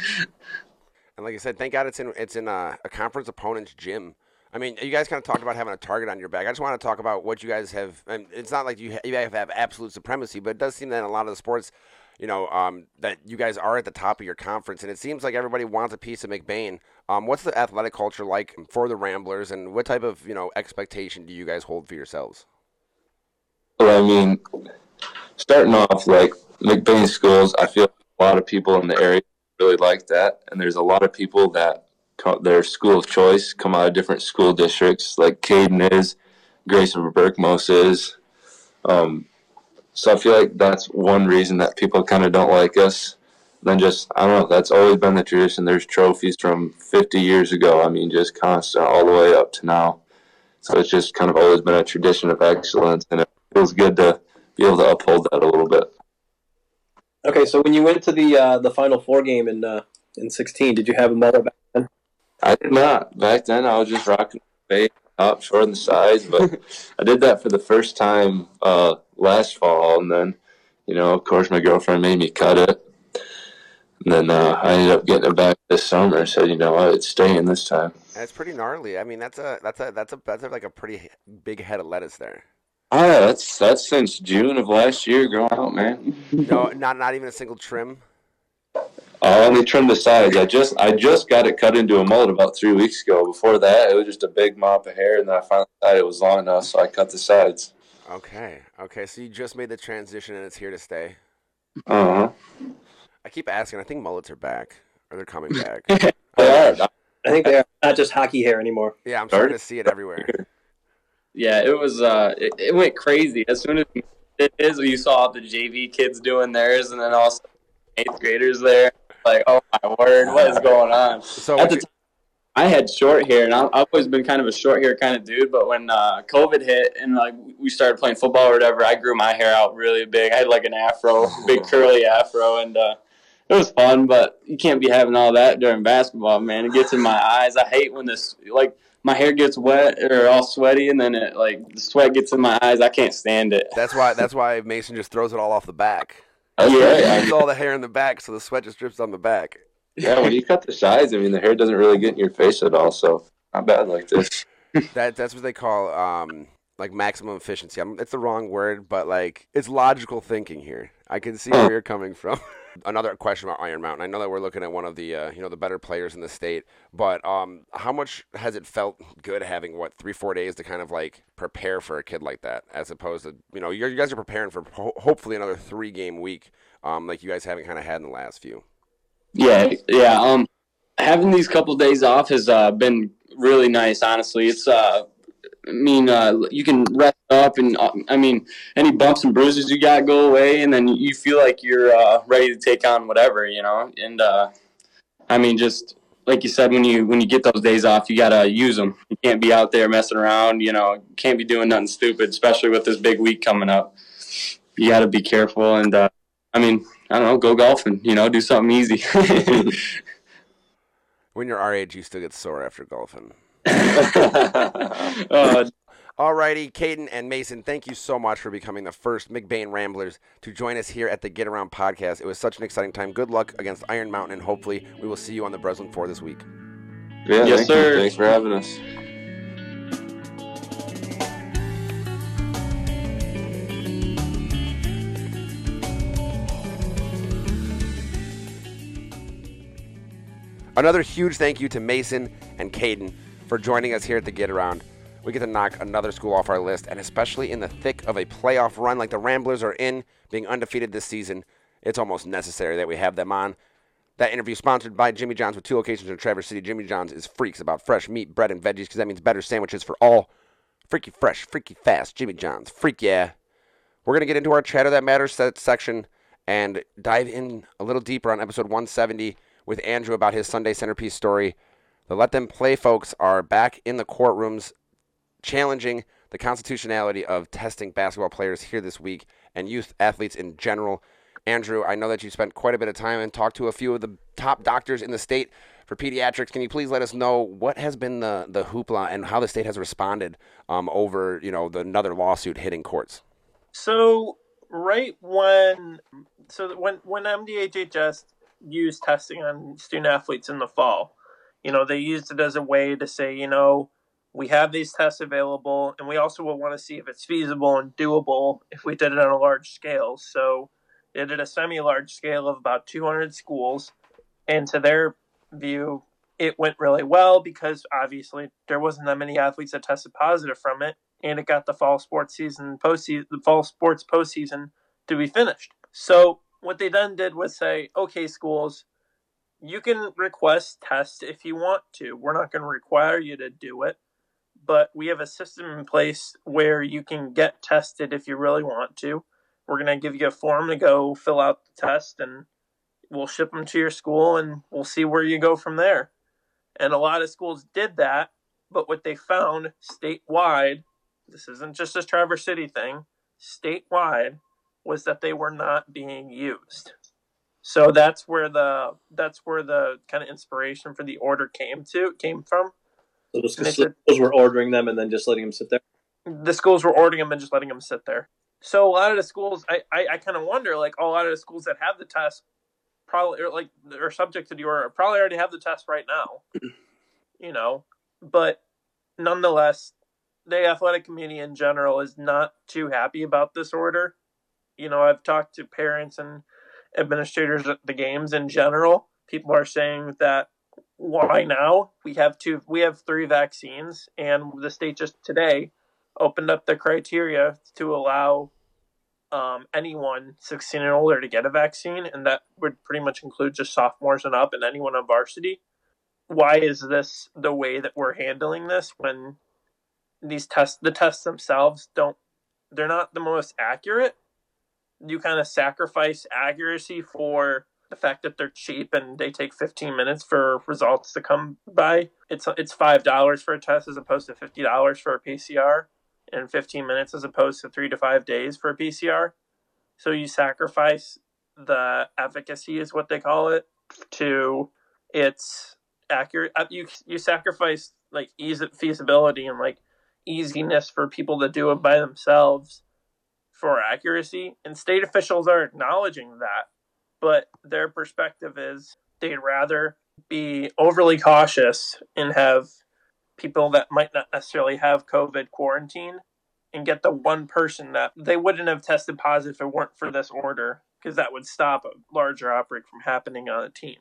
like I said, thank God it's in it's in a, a conference opponent's gym. I mean, you guys kind of talked about having a target on your back. I just want to talk about what you guys have. And it's not like you, you have, have absolute supremacy, but it does seem that in a lot of the sports, you know, um, that you guys are at the top of your conference, and it seems like everybody wants a piece of McBain. Um, what's the athletic culture like for the Ramblers, and what type of you know expectation do you guys hold for yourselves? Well, I mean, starting off like McBain schools, I feel a lot of people in the area really like that, and there's a lot of people that their school of choice come out of different school districts, like Kaiden is, Grayson Berkmos is. Um, so I feel like that's one reason that people kind of don't like us. Then just I don't know. That's always been the tradition. There's trophies from 50 years ago. I mean, just constant all the way up to now. So it's just kind of always been a tradition of excellence, and it feels good to be able to uphold that a little bit. Okay, so when you went to the uh, the Final Four game in uh, in 16, did you have a medal back? I did not. Back then, I was just rocking the top, short on the sides, but I did that for the first time uh, last fall, and then, you know, of course, my girlfriend made me cut it. And then uh, I ended up getting it back this summer. Said, you know what, it's staying this time. That's pretty gnarly. I mean, that's a that's a that's a that's a, like a pretty big head of lettuce there. Oh, yeah, that's that's since June of last year growing out, man. no, not not even a single trim. I only trimmed the sides. I just I just got it cut into a mullet about three weeks ago. Before that, it was just a big mop of hair, and then I finally decided it was long enough, so I cut the sides. Okay, okay. So you just made the transition, and it's here to stay. Uh huh. I keep asking. I think mullets are back, or they're coming back. they are. I think they are not just hockey hair anymore. Yeah, I'm starting to see it everywhere. Yeah, it was. Uh, it, it went crazy as soon as it is. You saw the JV kids doing theirs, and then also eighth graders there like, oh my word, what is going on? So at the time, I had short hair, and I've always been kind of a short hair kind of dude. But when uh, COVID hit and like we started playing football or whatever, I grew my hair out really big. I had like an afro, big curly afro, and uh, it was fun. But you can't be having all that during basketball, man. It gets in my eyes. I hate when this like my hair gets wet or all sweaty, and then it like the sweat gets in my eyes. I can't stand it. That's why. That's why Mason just throws it all off the back. That's yeah, right. all the hair in the back, so the sweat just drips on the back. Yeah, when you cut the sides, I mean, the hair doesn't really get in your face at all, so not bad like this. that that's what they call um like maximum efficiency. I'm, it's the wrong word, but like it's logical thinking here. I can see where you're coming from. Another question about Iron Mountain. I know that we're looking at one of the uh, you know the better players in the state, but um, how much has it felt good having what three four days to kind of like prepare for a kid like that, as opposed to you know you guys are preparing for ho- hopefully another three game week, um, like you guys haven't kind of had in the last few. Yeah, yeah. Um, having these couple days off has uh, been really nice. Honestly, it's uh, I mean, uh, you can rest up, and uh, I mean, any bumps and bruises you got go away, and then you feel like you're uh, ready to take on whatever, you know. And uh, I mean, just like you said, when you when you get those days off, you gotta use them. You can't be out there messing around, you know. Can't be doing nothing stupid, especially with this big week coming up. You gotta be careful, and uh, I mean, I don't know, go golfing, you know, do something easy. when you're our age, you still get sore after golfing. uh, Alrighty, Kaiden and Mason, thank you so much for becoming the first McBain Ramblers to join us here at the Get Around podcast. It was such an exciting time. Good luck against Iron Mountain, and hopefully we will see you on the Breslin 4 this week. Yeah, yes, sir. You. Thanks for having us. Another huge thank you to Mason and Kaiden for joining us here at the Get Around. We get to knock another school off our list, and especially in the thick of a playoff run like the Ramblers are in, being undefeated this season, it's almost necessary that we have them on. That interview sponsored by Jimmy John's with two locations in Traverse City. Jimmy John's is freaks about fresh meat, bread, and veggies because that means better sandwiches for all. Freaky fresh, freaky fast. Jimmy John's, freak yeah. We're gonna get into our chatter that matters section and dive in a little deeper on episode 170 with Andrew about his Sunday centerpiece story the Let Them Play folks are back in the courtrooms challenging the constitutionality of testing basketball players here this week and youth athletes in general. Andrew, I know that you spent quite a bit of time and talked to a few of the top doctors in the state for pediatrics. Can you please let us know what has been the, the hoopla and how the state has responded um, over you know the another lawsuit hitting courts? So right when so when when MDHHS used testing on student athletes in the fall, you know, they used it as a way to say, you know, we have these tests available, and we also will want to see if it's feasible and doable if we did it on a large scale. So, They did a semi-large scale of about 200 schools, and to their view, it went really well because obviously there wasn't that many athletes that tested positive from it, and it got the fall sports season postseason, the fall sports postseason to be finished. So what they then did was say, okay, schools, you can request tests if you want to. We're not going to require you to do it, but we have a system in place where you can get tested if you really want to. We're going to give you a form to go fill out the test and we'll ship them to your school and we'll see where you go from there. And a lot of schools did that, but what they found statewide, this isn't just a Traverse City thing, statewide, was that they were not being used. So that's where the that's where the kind of inspiration for the order came to came from. So the schools were ordering them and then just letting them sit there. The schools were ordering them and just letting them sit there. So a lot of the schools, I I, I kind of wonder, like a lot of the schools that have the test probably or like are subject to the order probably already have the test right now. you know, but nonetheless, the athletic community in general is not too happy about this order. You know, I've talked to parents and administrators at the games in general. People are saying that why now? We have two we have three vaccines and the state just today opened up the criteria to allow um, anyone 16 and older to get a vaccine, and that would pretty much include just sophomores and up and anyone on varsity. Why is this the way that we're handling this when these tests, the tests themselves, don't, they're not the most accurate? You kind of sacrifice accuracy for the fact that they're cheap and they take 15 minutes for results to come by. It's it's five dollars for a test as opposed to fifty dollars for a PCR and 15 minutes as opposed to three to five days for a PCR. So you sacrifice the efficacy, is what they call it, to its accurate. Uh, you you sacrifice like ease of feasibility and like easiness for people to do it by themselves for accuracy. And state officials are acknowledging that, but their perspective is they'd rather be overly cautious and have people that might not necessarily have COVID quarantine and get the one person that they wouldn't have tested positive if it weren't for this order, because that would stop a larger outbreak from happening on a team.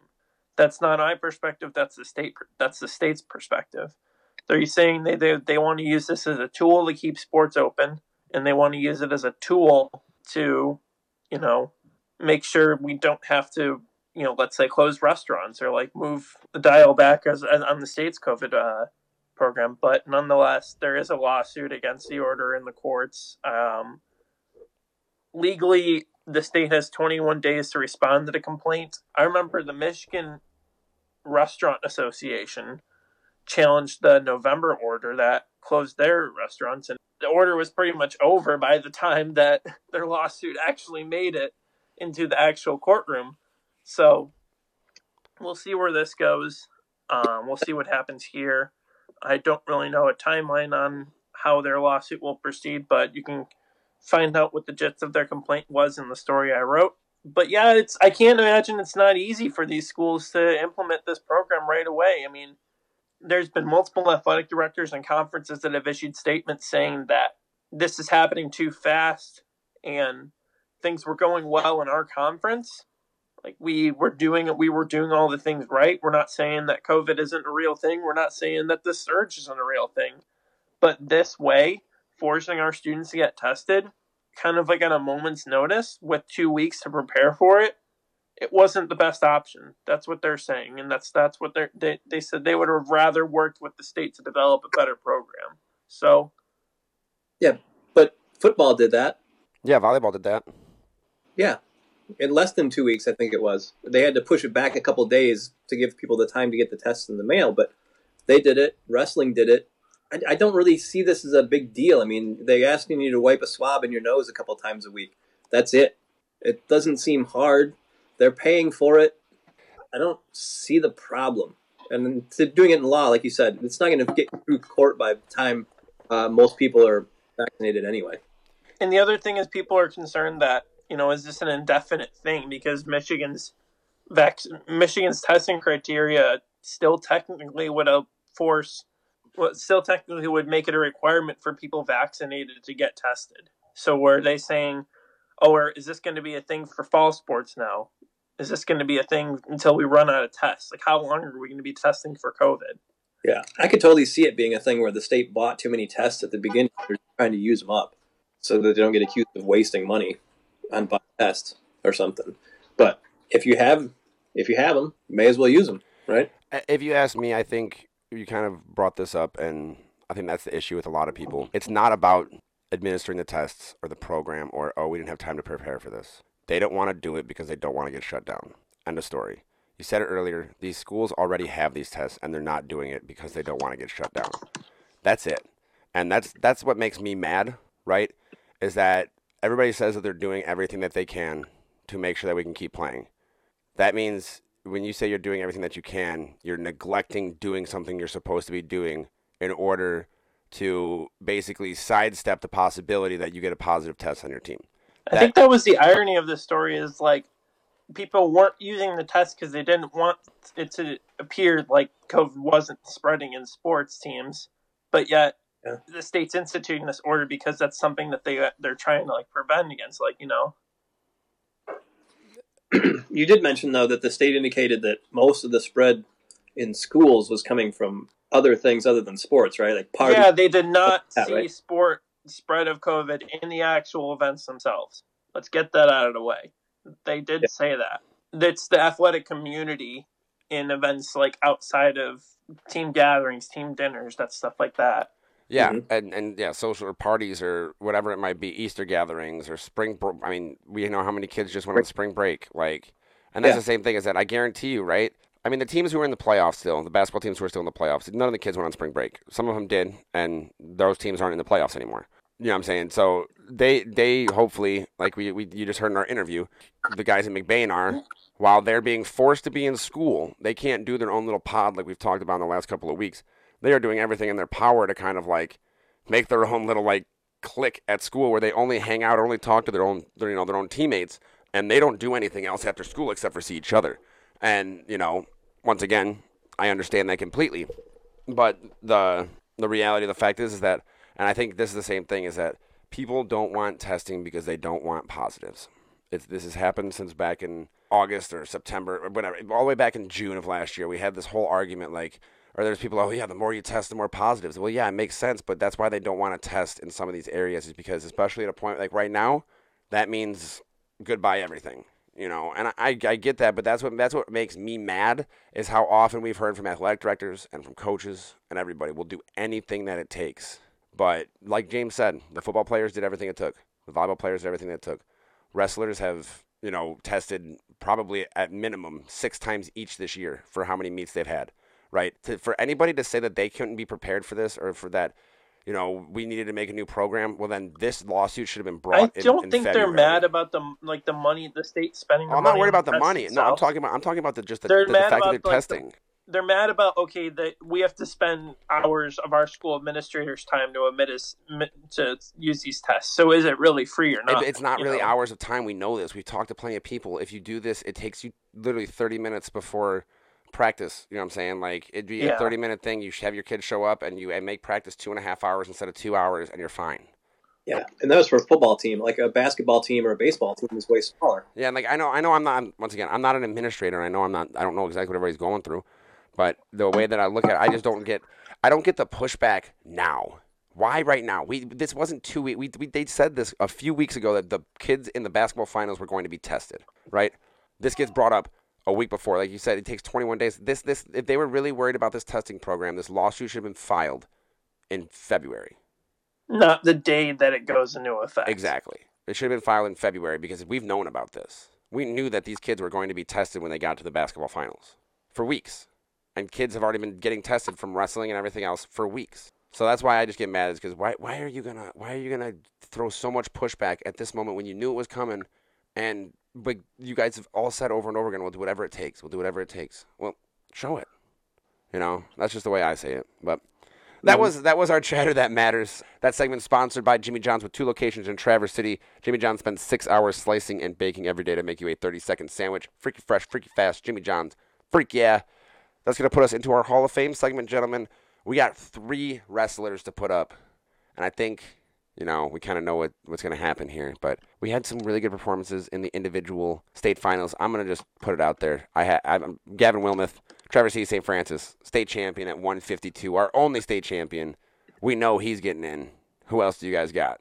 That's not my perspective. That's the state. That's the state's perspective. They're saying they, they they want to use this as a tool to keep sports open, and they want to use it as a tool to, you know, make sure we don't have to you know, let's say close restaurants or like move the dial back as, as on the state's COVID uh, program. But nonetheless, there is a lawsuit against the order in the courts. Um, legally, the state has 21 days to respond to the complaint. I remember the Michigan Restaurant Association challenged the November order that closed their restaurants, and the order was pretty much over by the time that their lawsuit actually made it into the actual courtroom. So we'll see where this goes. Um, we'll see what happens here. I don't really know a timeline on how their lawsuit will proceed, but you can find out what the gist of their complaint was in the story I wrote. But yeah, it's I can't imagine it's not easy for these schools to implement this program right away. I mean, there's been multiple athletic directors and conferences that have issued statements saying that this is happening too fast and things were going well in our conference. Like we were doing we were doing all the things right. We're not saying that covid isn't a real thing. We're not saying that the surge isn't a real thing. But this way forcing our students to get tested kind of like on a moment's notice with two weeks to prepare for it it wasn't the best option that's what they're saying and that's that's what they're they, they said they would have rather worked with the state to develop a better program so yeah but football did that yeah volleyball did that yeah in less than two weeks, I think it was. They had to push it back a couple days to give people the time to get the tests in the mail, but they did it. Wrestling did it. I, I don't really see this as a big deal. I mean, they're asking you to wipe a swab in your nose a couple times a week. That's it. It doesn't seem hard. They're paying for it. I don't see the problem. And doing it in law, like you said, it's not going to get through court by the time uh, most people are vaccinated anyway. And the other thing is, people are concerned that you know, is this an indefinite thing? Because Michigan's vac- Michigan's testing criteria still technically would force, well, still technically would make it a requirement for people vaccinated to get tested. So were they saying, or is this going to be a thing for fall sports now? Is this going to be a thing until we run out of tests? Like, how long are we going to be testing for COVID? Yeah, I could totally see it being a thing where the state bought too many tests at the beginning. They're trying to use them up so that they don't get accused of wasting money on buying tests or something. But if you have if you have them, may as well use them, right? If you ask me, I think you kind of brought this up, and I think that's the issue with a lot of people. It's not about administering the tests or the program or oh we didn't have time to prepare for this. They don't want to do it because they don't want to get shut down. End of story. You said it earlier. These schools already have these tests, and they're not doing it because they don't want to get shut down. That's it, and that's that's what makes me mad. Right? Is that everybody says that they're doing everything that they can to make sure that we can keep playing. That means when you say you're doing everything that you can, you're neglecting doing something you're supposed to be doing in order to basically sidestep the possibility that you get a positive test on your team. I think that was the irony of the story is like people weren't using the test because they didn't want it to appear like COVID wasn't spreading in sports teams, but yet yeah. the state's instituting this order because that's something that they they're trying to like prevent against. Like you know, you did mention though that the state indicated that most of the spread in schools was coming from other things other than sports, right? Like parties. Yeah, they did not see right? sport spread of COVID in the actual events themselves. Let's get that out of the way. They did yeah. say that. It's the athletic community in events like outside of team gatherings, team dinners, that stuff like that. Yeah, mm-hmm. and and yeah, social parties or whatever it might be, Easter gatherings or spring. Bro- I mean, we know how many kids just went on spring break, like, and that's yeah. the same thing as that. I guarantee you, right? I mean, the teams who are in the playoffs still, the basketball teams who are still in the playoffs, none of the kids went on spring break. Some of them did, and those teams aren't in the playoffs anymore. You know what I'm saying? So they they hopefully, like we, we you just heard in our interview, the guys at McBain are, while they're being forced to be in school, they can't do their own little pod like we've talked about in the last couple of weeks. They are doing everything in their power to kind of like make their own little like clique at school where they only hang out or only talk to their own their, you know their own teammates and they don't do anything else after school except for see each other. And, you know, once again, I understand that completely. But the the reality of the fact is, is that, and I think this is the same thing, is that people don't want testing because they don't want positives. It's, this has happened since back in August or September or whatever, all the way back in June of last year. We had this whole argument like, or there's people, oh yeah, the more you test, the more positives. Well, yeah, it makes sense, but that's why they don't want to test in some of these areas, is because especially at a point like right now, that means goodbye everything you know, and I, I get that, but that's what that's what makes me mad is how often we've heard from athletic directors and from coaches and everybody will do anything that it takes. But like James said, the football players did everything it took. The volleyball players did everything that it took. Wrestlers have, you know, tested probably at minimum six times each this year for how many meets they've had. Right? To, for anybody to say that they couldn't be prepared for this or for that you know, we needed to make a new program. Well, then this lawsuit should have been brought. I don't in, in think February. they're mad about the like the money the state spending. Oh, I'm not worried about the money. No, I'm talking about I'm talking about the just the, the, the fact that they're like, testing. The, they're mad about okay that we have to spend hours of our school administrators' time to admit us to use these tests. So is it really free or not? It, it's not really know? hours of time. We know this. We've talked to plenty of people. If you do this, it takes you literally 30 minutes before practice. You know what I'm saying? Like it'd be yeah. a 30 minute thing. You should have your kids show up and you and make practice two and a half hours instead of two hours, and you're fine. Yeah, and that was for a football team. Like a basketball team or a baseball team is way smaller. Yeah, and like I know, I know, I'm not. Once again, I'm not an administrator. I know I'm not. I don't know exactly what everybody's going through, but the way that I look at it, I just don't get. I don't get the pushback now. Why right now? We this wasn't two weeks. We, we they said this a few weeks ago that the kids in the basketball finals were going to be tested. Right. This gets brought up a week before. Like you said, it takes 21 days. This, this, if they were really worried about this testing program, this lawsuit should have been filed in February. Not the day that it goes into effect. Exactly. It should have been filed in February because we've known about this. We knew that these kids were going to be tested when they got to the basketball finals for weeks. And kids have already been getting tested from wrestling and everything else for weeks. So that's why I just get mad is because why, why are you gonna why are you gonna throw so much pushback at this moment when you knew it was coming and but you guys have all said over and over again, we'll do whatever it takes. We'll do whatever it takes. Well, show it. You know, that's just the way I say it. But that was that was our chatter that matters. That segment sponsored by Jimmy John's with two locations in Traverse City. Jimmy John's spends six hours slicing and baking every day to make you a 30 second sandwich. Freaky fresh, freaky fast. Jimmy John's, freak yeah. That's gonna put us into our Hall of Fame segment, gentlemen. We got three wrestlers to put up, and I think you know, we kind of know what, what's going to happen here. But we had some really good performances in the individual state finals. I'm going to just put it out there. I had I'm Gavin Wilmoth, Traverse City St. Francis, state champion at 152, our only state champion. We know he's getting in. Who else do you guys got?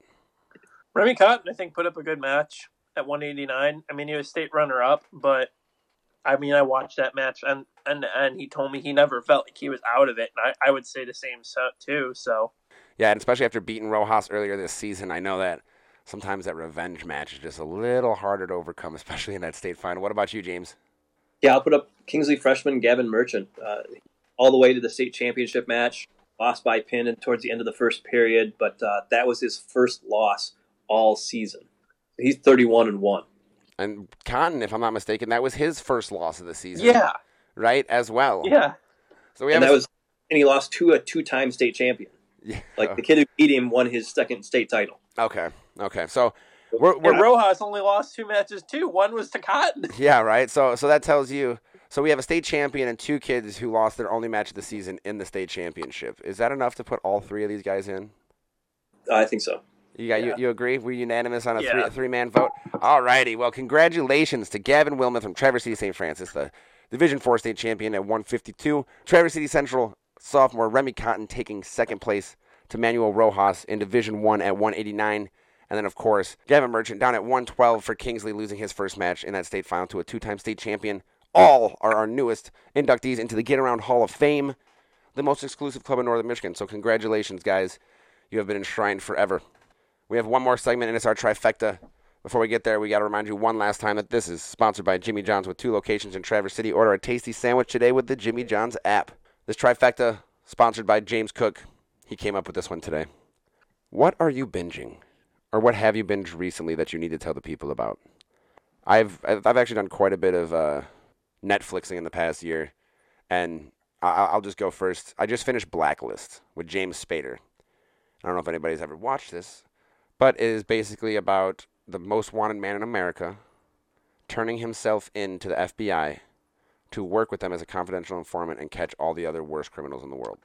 Remy Cotton, I think, put up a good match at 189. I mean, he was state runner up, but I mean, I watched that match and and and he told me he never felt like he was out of it, and I, I would say the same so, too. So Yeah, and especially after beating Rojas earlier this season, I know that sometimes that revenge match is just a little harder to overcome, especially in that state final. What about you, James? Yeah, I'll put up Kingsley freshman Gavin Merchant uh, all the way to the state championship match. Lost by pin towards the end of the first period, but uh, that was his first loss all season. He's 31 and 1. And Cotton, if I'm not mistaken, that was his first loss of the season. yeah, Right, as well. yeah, So we have And a- that was and he lost to a two-time state champion. Yeah. Like the kid who beat him won his second state title. Okay. Okay. So we're, we're and Rojas only lost two matches too. One was to Cotton. yeah, right. So so that tells you so we have a state champion and two kids who lost their only match of the season in the state championship. Is that enough to put all three of these guys in? I think so. You got Yeah. you, you agree? We're unanimous on a Yeah. three three man vote. All righty. Well, congratulations to Gavin Wilmoth from Traverse City St. Francis, the Division Four state champion at 152. Traverse City Central sophomore Remy Cotton taking second place to Manuel Rojas in Division One at 189. And then, of course, Gavin Merchant down at 112 for Kingsley, losing his first match in that state final to a two time state champion. All are our newest inductees into the Get Around Hall of Fame, the most exclusive club in Northern Michigan. So, congratulations, guys. You have been enshrined forever. We have one more segment, and it's our trifecta. Before we get there, we got to remind you one last time that this is sponsored by Jimmy John's with two locations in Traverse City. Order a tasty sandwich today with the Jimmy John's app. This trifecta, sponsored by James Cook. He came up with this one today. What are you binging? Or what have you binged recently that you need to tell the people about? I've I've actually done quite a bit of uh, Netflixing in the past year, and I'll just go first. I just finished Blacklist with James Spader. I don't know if anybody's ever watched this, but it is basically about the most wanted man in America turning himself in to the FBI to work with them as a confidential informant and catch all the other worst criminals in the world.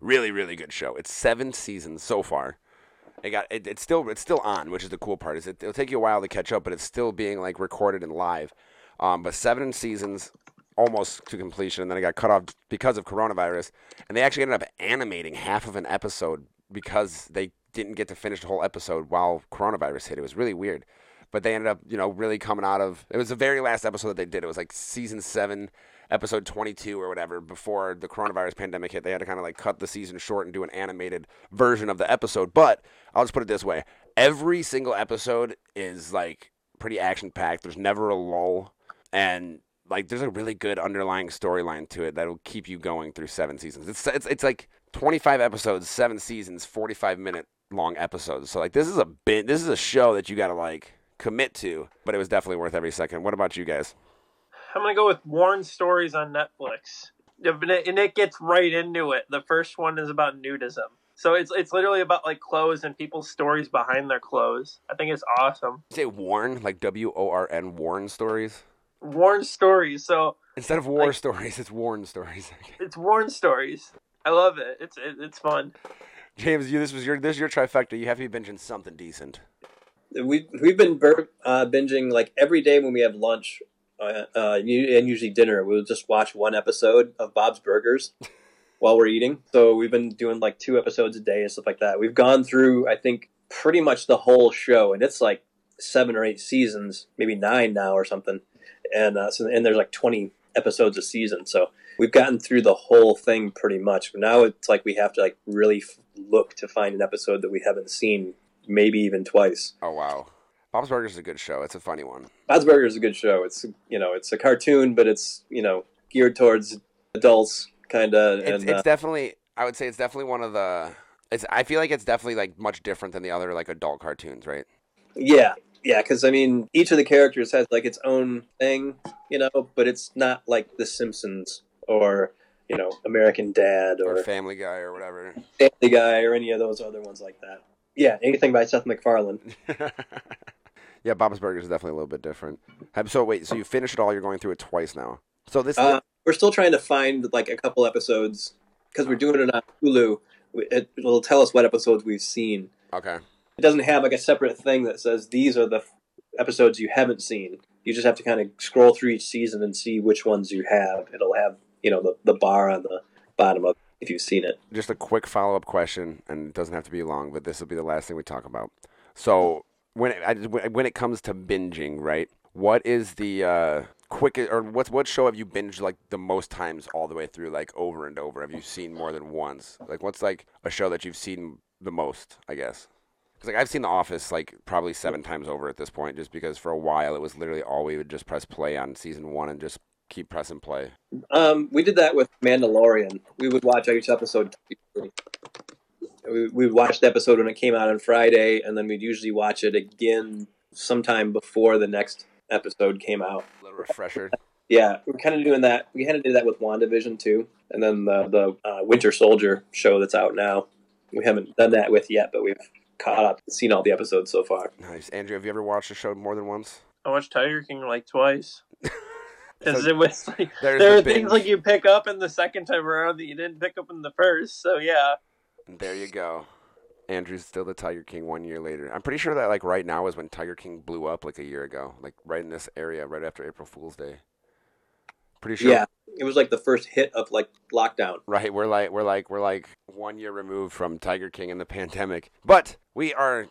Really, really good show. It's seven seasons so far. It got it, it's still it's still on, which is the cool part. Is it, it'll take you a while to catch up, but it's still being like recorded and live. Um, but seven seasons, almost to completion, and then it got cut off because of coronavirus. And they actually ended up animating half of an episode because they didn't get to finish the whole episode while coronavirus hit. It was really weird. But they ended up, you know, really coming out of it was the very last episode that they did. It was like season seven, episode twenty-two or whatever, before the coronavirus pandemic hit. They had to kind of like cut the season short and do an animated version of the episode. But I'll just put it this way: every single episode is like pretty action packed. There's never a lull, and like there's a really good underlying storyline to it that'll keep you going through seven seasons. It's it's it's like 25 episodes, seven seasons, 45 minute long episodes. So like this is a bit this is a show that you got to like commit to, but it was definitely worth every second. What about you guys? I'm gonna go with Worn Stories on Netflix, Yeah, but it- and it gets right into it. The first one is about nudism, so it's it's literally about like clothes and people's stories behind their clothes. I think it's awesome. You say Warren, like W O R N Warren stories. Warren Stories, so Instead of war Like- stories, it's Warren stories. it's Warren Stories. I love it. It's it, it's fun. James, you this was your this is your trifecta. You have to be binging something decent. We we've been bur- uh, binging like every day when we have lunch, uh, uh, and usually dinner. We'll just watch one episode of Bob's Burgers while we're eating. So we've been doing like two episodes a day and stuff like that. We've gone through, I think, pretty much the whole show, and it's like seven or eight seasons, maybe nine now or something. And uh, so and there's like twenty episodes a season, so we've gotten through the whole thing pretty much. But now it's like we have to like really look to find an episode that we haven't seen, maybe even twice. Oh wow, Bob's Burgers is a good show. It's a funny one. Bob's Burgers is a good show. It's you know it's a cartoon, but it's you know geared towards adults, kind of. It's, And it's uh, definitely I would say it's definitely one of the. It's I feel like it's definitely like much different than the other like adult cartoons, right? yeah, yeah, because I mean each of the characters has like its own thing, you know, but it's not like The Simpsons or you know American Dad Or or Family Guy or whatever. Family Guy or any of those other ones like that. Yeah, anything by Seth MacFarlane. yeah, Bob's Burgers is definitely a little bit different. So wait, so you finished it all? You're going through it twice now. So this Uh, we're still trying to find like a couple episodes because we're doing it on Hulu. It, it'll tell us what episodes we've seen. okay. it doesn't have like a separate thing that says these are the f- episodes you haven't seen. You just have to kind of scroll through each season and see which ones you have. It'll have you know the, the bar on the bottom of if you've seen it. Just a quick follow up question, and it doesn't have to be long, but this will be the last thing we talk about. So when it, when it comes to binging, right? What is the uh, quickest, or what's what show have you binged like the most times all the way through, like over and over? Have you seen more than once? Like, what's like a show that you've seen the most? I guess. Because like I've seen The Office like probably seven times over at this point, just because for a while it was literally all we would just press play on season one and just keep pressing play. Um, we did that with Mandalorian. We would watch each episode. We we would watch the episode when it came out on Friday, and then we'd usually watch it again sometime before the next episode came out. A little refresher. Yeah, we're kind of doing that. We kind of did that with WandaVision too, and then the the uh, Winter Soldier show that's out now. We haven't done that with yet, but we've caught up, seen all the episodes so far. nice, Andrew. Have you ever watched a show more than once? I watched Tiger King like twice. Because So it was like there's there the are things like you pick up in the second time around that you didn't pick up in the first. So yeah, There you go. Andrew's still the Tiger King one year later. I'm pretty sure that like right now is when Tiger King blew up like a year ago, like right in this area, right after April Fool's Day. Pretty sure. Yeah, it was like the first hit of like lockdown. Right. We're like we're like we're like one year removed from Tiger King and the pandemic, but we are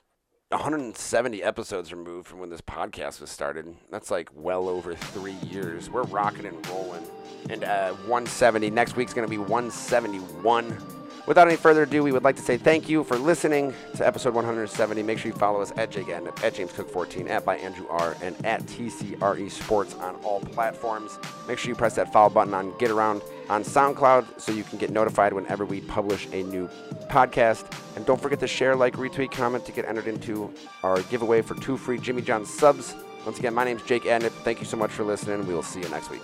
170 episodes removed from when this podcast was started. That's like well over three years. We're rocking and rolling. And uh, 170 next week's going to be 171. Without any further ado, we would like to say thank you for listening to episode 170. Make sure you follow us at Jake at James Cook 14, at by Andrew R, and at TCRE Sports on all platforms. Make sure you press that follow button on Get Around on SoundCloud so you can get notified whenever we publish a new podcast. And don't forget to share, like, retweet, comment to get entered into our giveaway for two free Jimmy John subs. Once again, my name's Jake Adnip. Thank you so much for listening. We will see you next week.